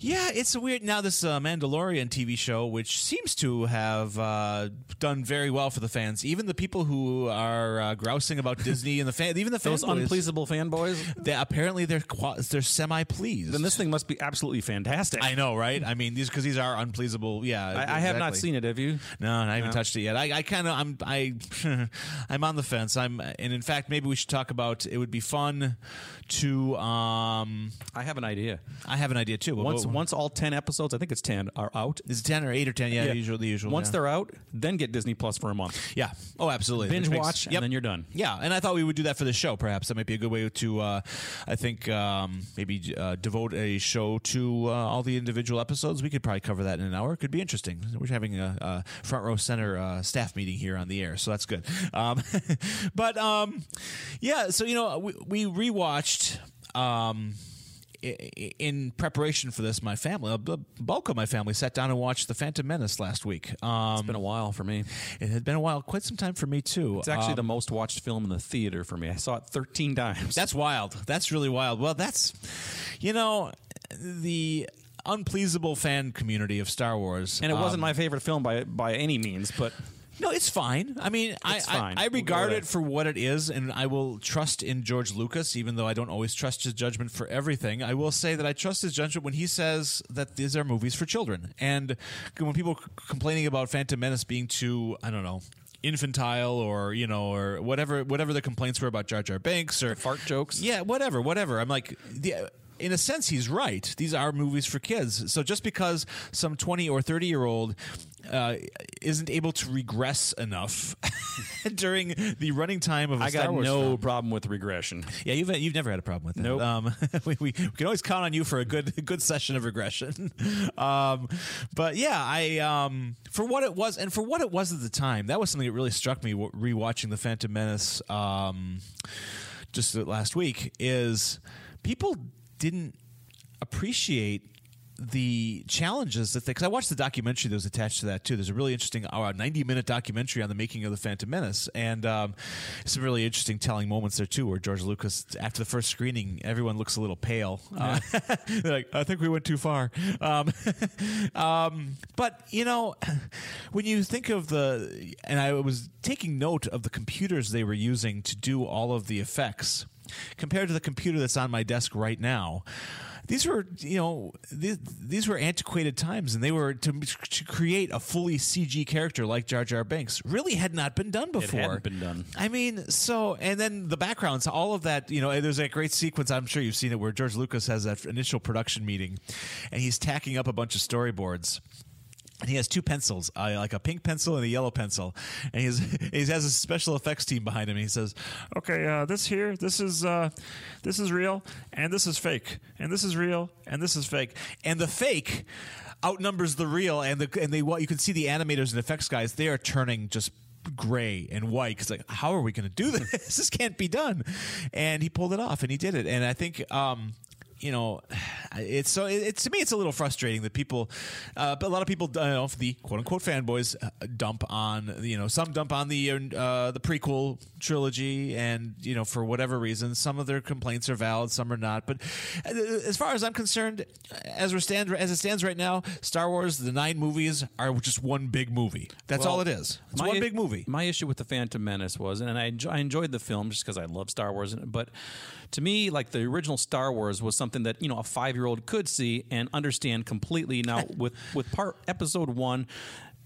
S3: yeah, it's a weird. Now, this uh, Mandalorian TV show, which seems to have uh, done very well for the fans, even the people who are uh, grousing about Disney and the fan, even the
S2: those
S3: fanboys,
S2: unpleasable fanboys.
S3: They, apparently, they're qua- they're semi pleased.
S2: Then this thing must be absolutely fantastic.
S3: I know, right? I mean, these because these are unpleasable. Yeah,
S2: I, I have not seen it. Have you?
S3: No, I haven't
S2: No.
S3: touched it yet. I, I kind of, I'm, I, (laughs) I'm on the fence. I'm, and in fact, maybe we should talk about. It would be fun to. Um,
S2: I have an idea.
S3: I have an idea too.
S2: Once Once all ten episodes, I think it's ten, are out.
S3: is it ten or eight or ten? Yeah, the usual. The usual.
S2: Once
S3: yeah.
S2: they're out, then get Disney Plus for a month.
S3: Yeah. Oh, absolutely.
S2: Binge
S3: makes-
S2: watch, and then you're done.
S3: Yeah, and I thought we would do that for the show. Perhaps that might be a good way to, uh, I think, um, maybe uh, devote a show to uh, all the individual episodes. We could probably cover that in an hour. It could be interesting. We're having a, a front row center uh, staff meeting here on the air, so that's good. Um, (laughs) but um, yeah, so you know, we, we rewatched. Um, in preparation for this, my family, the bulk of my family, sat down and watched The Phantom Menace last week. Um,
S2: It's been a while for me.
S3: it had been a while, quite some time for me too.
S2: It's actually
S3: Um,
S2: the most watched film in the theater for me. I saw it 13 times.
S3: That's wild. That's really wild. Well, that's you know the unpleasable fan community of Star Wars,
S2: and it wasn't
S3: um,
S2: my favorite film by by any means, but
S3: No, it's fine. I mean, I, I,
S2: fine.
S3: I
S2: We'll
S3: regard it for what it is, and I will trust in George Lucas, even though I don't always trust his judgment for everything. I will say that I trust his judgment when he says that these are movies for children. And when people c- complaining about Phantom Menace being too, I don't know. Infantile, or you know, or whatever, whatever the complaints were about Jar Jar Binks, or
S2: fart jokes.
S3: yeah, whatever, whatever. I'm like, the, in a sense, he's right. These are movies for kids. So just because some 20 or 30 year old uh, isn't able to regress enough (laughs) during the running time of a
S2: I
S3: Star
S2: got
S3: Wars
S2: no
S3: film-
S2: problem with regression.
S3: yeah, you've you've never had a problem with that.
S2: Nope.
S3: Um, we, (laughs) we, we can always count on you for a good good session of regression. (laughs) um, but yeah, I um, for what it was and for what it was at the time, that was something that really struck me rewatching the Phantom Menace um, just last week. Is people didn't appreciate the challenges that they because I watched the documentary that was attached to that too. There's a really interesting uh, 90 minute documentary on the making of the Phantom Menace, and um, some really interesting telling moments there too, where George Lucas after the first screening, everyone looks a little pale. Uh, (laughs) they're like, I think we went too far. Um, (laughs) um, but you know, when you think of the, and I was taking note of the computers they were using to do all of the effects compared to the computer that's on my desk right now. These were, you know, these, these were antiquated times, and they were to, to create a fully CG character like Jar Jar Binks. Really had not been done before.
S2: It hadn't been done.
S3: I mean, so and then the backgrounds, all of that. You know, there's a great sequence. I'm sure you've seen it where George Lucas has that initial production meeting, and he's tacking up a bunch of storyboards. And he has two pencils, uh, like a pink pencil and a yellow pencil. And he's, (laughs) he has a special effects team behind him. He says,
S4: okay, uh, this here, this is uh, this is real, and this is fake, and this is real, and this is fake.
S3: and the fake outnumbers the real and the and they what you can see the animators and effects guys they are turning just gray and white because like how are we going to do (laughs) this this can't be done and he pulled it off and he did it and i think um you know, (sighs) it's so it's to me it's a little frustrating that people, uh, but a lot of people, uh, the quote unquote fanboys, uh, dump on you know some dump on the uh, the prequel trilogy, and you know for whatever reason, some of their complaints are valid, some are not. But uh, as far as I'm concerned, as we stand as it stands right now, Star Wars the nine movies are just one big movie. That's
S2: Well,
S3: all it is. It's one
S2: i-
S3: big movie.
S2: My issue with the Phantom Menace was, and I, enjoy, I enjoyed the film just because I love Star Wars, but to me, like the original Star Wars was something that you know a five year old could see and understand completely. Now (laughs) with with part episode one,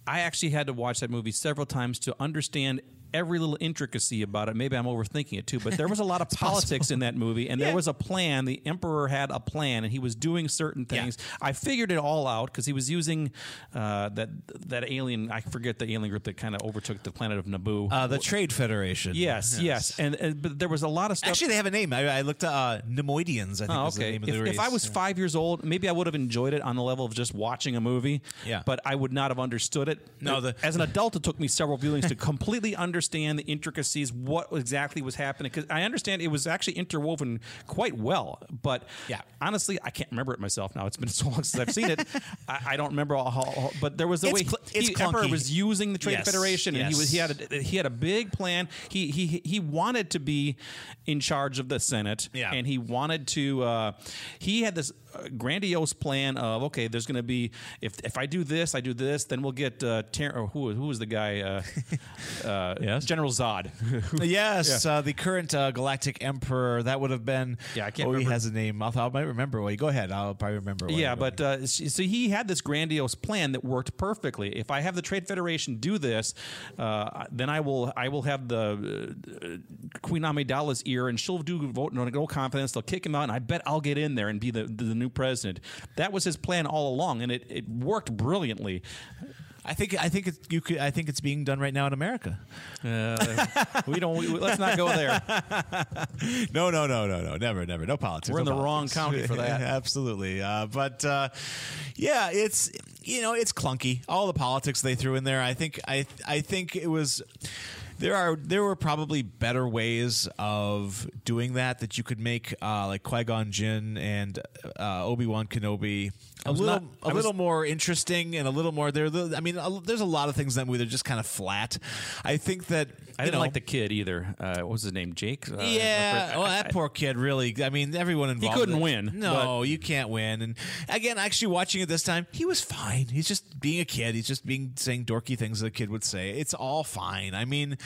S2: I actually had to watch that movie several times to understand. Every little intricacy about it. Maybe I'm overthinking it too, but there was a lot of (laughs) politics in that movie, and there was a plan. The Emperor had a plan, and he was doing certain
S3: Yeah.
S2: things. I figured it all out because he was using uh, that that alien. I forget the alien group that kind of overtook the planet of Naboo.
S3: Uh, the Trade Federation.
S2: yes, yes, and, and but there was a lot of stuff.
S3: Actually, they have a name. I, I looked at uh, Neimoidians. I think
S2: Oh, okay.
S3: name of
S2: If,
S3: the race.
S2: if I was
S3: Yeah.
S2: five years old, maybe I would have enjoyed it on the level of just watching a movie.
S3: Yeah.
S2: But I would not have understood it.
S3: No, the-
S2: as an adult, it took me several viewings to (laughs) completely understand the intricacies, what exactly was happening. Because I understand it was actually interwoven quite well. But
S3: Yeah.
S2: honestly, I can't remember it myself now. It's been (laughs) so long since I've seen it. I, I don't remember all. how but there was the
S3: It's
S2: way
S3: cl- it's
S2: he, Emperor was using the Trade
S3: Yes,
S2: Federation, and he was he had a, he had a big plan. He he he wanted to be in charge of the Senate,
S3: Yeah.
S2: and he wanted to. Uh, he had this grandiose plan of okay, there's going to be if if I do this, I do this, then we'll get uh, Ter- or who who was the guy? Uh, (laughs) uh,
S3: Yes?
S2: General Zod. (laughs)
S3: Yes, uh, the current uh, galactic emperor. That would have been.
S2: Yeah, I can't
S3: Oh, he has a name. I'll, I might remember. Well, go ahead. I'll probably remember.
S2: Yeah, but uh, so he had this grandiose plan that worked perfectly. If I have the Trade Federation do this, uh, then I will I will have the uh, Queen Amidala's ear, and she'll do vote no, no confidence. They'll kick him out, and I bet I'll get in there and be the the new president. That was his plan all along, and it, it worked brilliantly.
S3: I think I think it's you could. I think it's being done right now in America.
S2: Uh, we don't. We, let's not go there. (laughs)
S3: No, no, no, no, no. Never, never. No politics.
S2: We're in
S3: no
S2: the wrong county for that. (laughs)
S3: Absolutely. Uh, but uh, yeah, it's you know it's clunky. All the politics they threw in there. I think I I think it was. There are there were probably better ways of doing that that you could make uh, like Qui Gon Jinn and uh, Obi Wan Kenobi a little
S2: not-
S3: a
S2: was-
S3: little more interesting and a little more there. I mean, a, there's a lot of things in that movie that are just kind of flat. I think that
S2: I didn't
S3: know,
S2: like the kid either. Uh, what was his name? Jake. Uh,
S3: yeah, well, that poor kid really. I mean, everyone involved.
S2: He couldn't
S3: in
S2: win,
S3: No, you can't win. And again, actually watching it this time, he was fine. He's just being a kid. He's just being saying dorky things that a kid would say. It's all fine. I mean,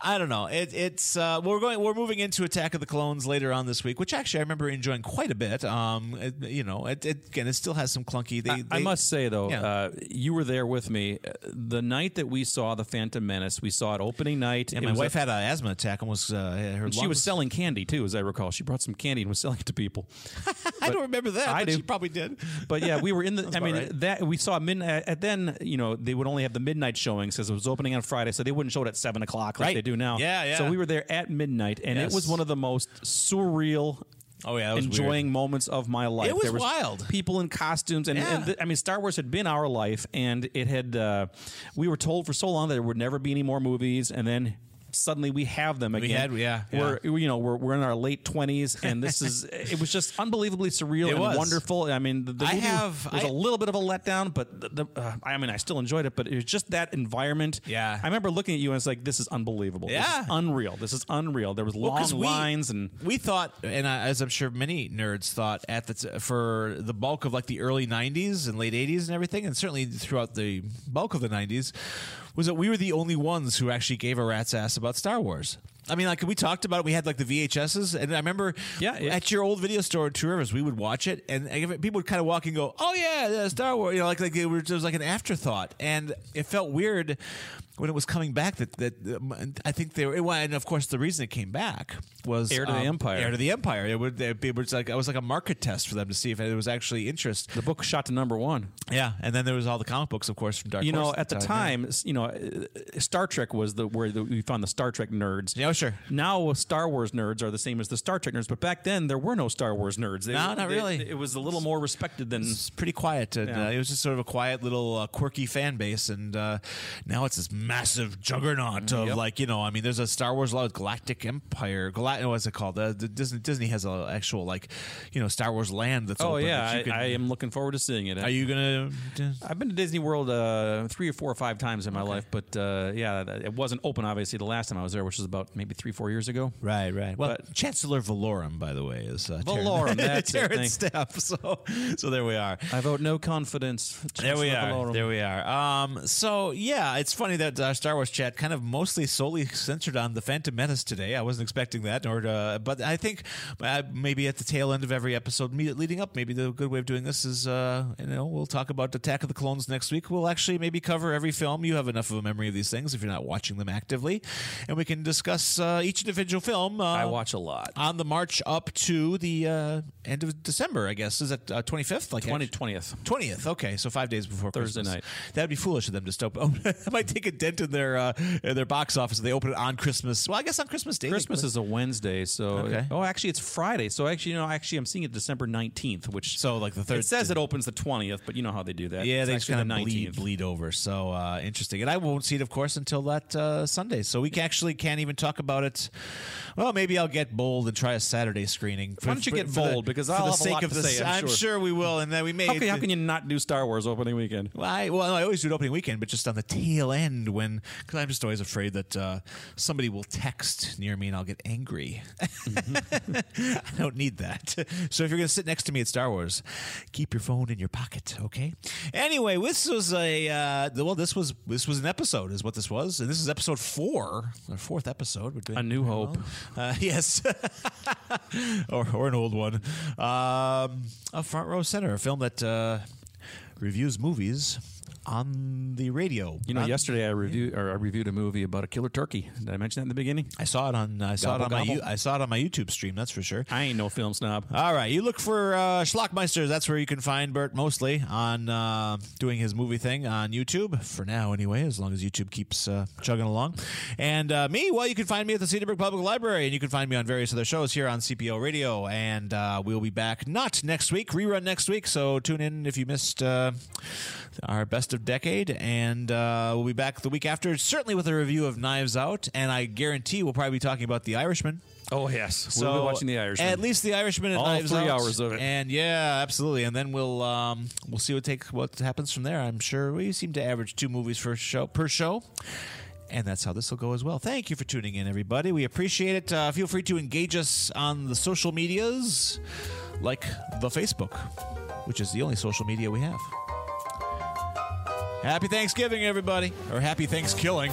S3: I don't know. It, it's uh, we're going. We're moving into Attack of the Clones later on this week, which actually I remember enjoying quite a bit. Um, it- you know, it, it, again, it still has some clunky. They,
S2: I, I must say though,
S3: Yeah.
S2: uh, you were there with me Uh, the night that we saw the Phantom Menace. We saw it opening night.
S3: And my wife
S2: a-
S3: had an asthma attack and was uh, her
S2: she was selling candy too, as I recall. She brought some candy and was (laughs) selling it to people. (laughs)
S3: I don't remember that.
S2: I
S3: but
S2: do.
S3: She probably did.
S2: But yeah, we were in the. (laughs) I mean,
S3: right.
S2: that we saw midnight. And then you know they would only have the midnight showings because it was opening on Friday, so they wouldn't show it at seven o'clock like
S3: Right.
S2: they do now.
S3: Yeah, yeah.
S2: So we were there at midnight, and
S3: Yes.
S2: it was one of the most surreal.
S3: Oh, yeah,
S2: enjoying
S3: weird.
S2: moments of my life.
S3: It was
S2: there was
S3: wild.
S2: People in costumes, and,
S3: Yeah.
S2: and th- I mean, Star Wars had been our life, and it had. Uh, we were told for so long that there would never be any more movies, and then. Suddenly we have them again.
S3: had- yeah,
S2: We're you know we're, we're in our late twenties, and this is (laughs) it was just unbelievably surreal
S3: It
S2: and
S3: was.
S2: wonderful. I mean, the, the
S3: I have-
S2: was
S3: I-
S2: a little bit of a letdown, but the, the, uh, I mean, I still enjoyed it. But it was just that environment.
S3: Yeah.
S2: I remember looking at you and it's like, this is unbelievable. This is
S3: Yeah.
S2: unreal. This is unreal. There was
S3: Well,
S2: long
S3: we-
S2: lines and
S3: we thought, and I, as I'm sure many nerds thought, at the t- for the bulk of like the early '90s and late '80s and everything, and certainly throughout the bulk of the '90s, was that we were the only ones who actually gave a rat's ass about Star Wars. I mean, like we talked about, it, we had like the VHSs, and I remember,
S2: Yeah, yeah.
S3: at your old video store in Two Rivers, we would watch it, and people would kind of walk and go, "Oh yeah, yeah, Star Wars," you know, like like it was, it was like an afterthought, and it felt weird when it was coming back. That that um, I think they were, well, and of course the reason it came back was
S2: Heir to the
S3: um,
S2: Empire.
S3: Heir to the Empire. It would it, it was like it was like a market test for them to see if there was actually interest.
S2: the book shot to number one.
S3: Yeah, and then there was all the comic books, of course, from Dark
S2: you know, at the time, s- you know, uh, Star Trek was the where the, we found the Star Trek nerds.
S3: Yeah, sure.
S2: Now Star Wars nerds are the same as the Star Trek nerds, but back then there were no Star Wars nerds. They-
S3: No, not
S2: they-
S3: really.
S2: It was a little more respected than.
S3: It's pretty quiet. And,
S2: Yeah.
S3: uh, it was just sort of a quiet little uh, quirky fan base, and uh, now it's this massive juggernaut of
S2: Yep.
S3: like you know. I mean, there's a Star Wars lot, Galactic Empire. Gal- what's it called? Uh, the Disney Disney has an actual like you know Star Wars land that's
S2: Oh
S3: open
S2: yeah,
S3: that
S2: I,
S3: can-
S2: I am looking forward to seeing it.
S3: Are you gonna?
S2: I've been to Disney World uh, three or four or five times in my life, but uh, yeah, it wasn't open obviously the last time I was there, which was about maybe three four years ago.
S3: Right, right. Well,
S2: But-
S3: Chancellor Valorum, by the way, is uh,
S2: Valorum, (laughs) that's Terence
S3: Stamp. (laughs) So, so there we are.
S2: I vote no confidence.
S3: There we are.
S2: Valorum.
S3: There we are. Um, so yeah, it's funny that uh, Star Wars chat kind of mostly solely centered on the Phantom Menace today. I wasn't expecting that, or uh, but I think uh, maybe at the tail end of every episode leading up, maybe the good way of doing this is uh, you know we'll talk about Attack of the Clones next week. We'll actually maybe cover every film. You have enough of a memory of these things if you're not watching them actively, and we can discuss uh, each individual film. Uh,
S2: I watch a lot.
S3: on the march up to the uh, end of December. I guess is it twenty fifth? Like
S2: Twenty twentieth.
S3: Twentieth. Okay, so five days before
S2: Thursday
S3: Christmas.
S2: night.
S3: That'd be foolish of them to stop. (laughs) Oh, (laughs) that might take a dent in their uh, in their box office. They open it on Christmas. Well, I guess on Christmas Day.
S2: Christmas is a Wednesday, so
S3: Okay.
S2: oh, actually it's Friday. So actually, you know, actually I'm seeing it December nineteenth, which
S3: So, like, the third-
S2: It says it opens the twentieth, but you know how they do that.
S3: yeah,
S2: It's
S3: they kind
S2: the
S3: of bleed, bleed over. So uh, interesting. And I won't see it, of course, until that uh, Sunday. So we actually can't even talk about it. Well, maybe I'll get bold and try a Saturday screening.
S2: Why don't you get
S3: for the-
S2: bold? Because
S3: for
S2: I'll
S3: the
S2: have a
S3: sake
S2: lot
S3: of
S2: to
S3: this,
S2: say, I'm sure.
S3: we will. And then we may.
S2: How can, how can you not do Star Wars opening weekend?
S3: Well, I, well, I always do it opening weekend, but just on the tail end when, because I'm just always afraid that uh, somebody will text near me and I'll get angry. (laughs) I don't need that. So if you're going to sit next to me at Star Wars, keep your phone in your pocket, okay? Anyway, this was a uh, well, this was this was an episode, is what this was, and this is episode four, our fourth episode. We're doing
S2: A New Hope.
S3: well. Uh, (laughs) yes, (laughs) or, or an old one. Um, a front row center, a film that uh, reviews movies on the radio.
S2: You know,
S3: On-
S2: yesterday I reviewed or I reviewed a movie about a killer turkey. Did I mention that in the beginning?
S3: I saw it on I saw it on my
S2: gobble.
S3: you- I saw it on my YouTube stream. That's for sure.
S2: I ain't no film snob.
S3: All right, you look for uh, Schlockmeister. That's where you can find Bert mostly on uh, doing his movie thing on YouTube for now, anyway. As long as YouTube keeps uh, chugging along, and uh, me, well, you can find me at the Cedarburg Public Library, and you can find me on various other shows here on CPO Radio. And uh, we'll be back not next week, rerun next week. So tune in if you missed uh, our best of decade, and uh, we'll be back the week after, certainly with a review of Knives Out, and I guarantee we'll probably be talking about The Irishman.
S2: Oh yes,
S3: So
S2: we'll be watching The Irishman.
S3: At least the Irishman and
S2: All
S3: Knives
S2: three
S3: Out.
S2: hours of it.
S3: And yeah, absolutely. And then we'll um, we'll see what take what happens from there. I'm sure we seem to average two movies per show per show. And that's how this will go as well. Thank you for tuning in, everybody. We appreciate it. Uh, feel free to engage us on the social medias, like the Facebook, which is the only social media we have. Happy Thanksgiving, everybody, or happy Thanksgiving.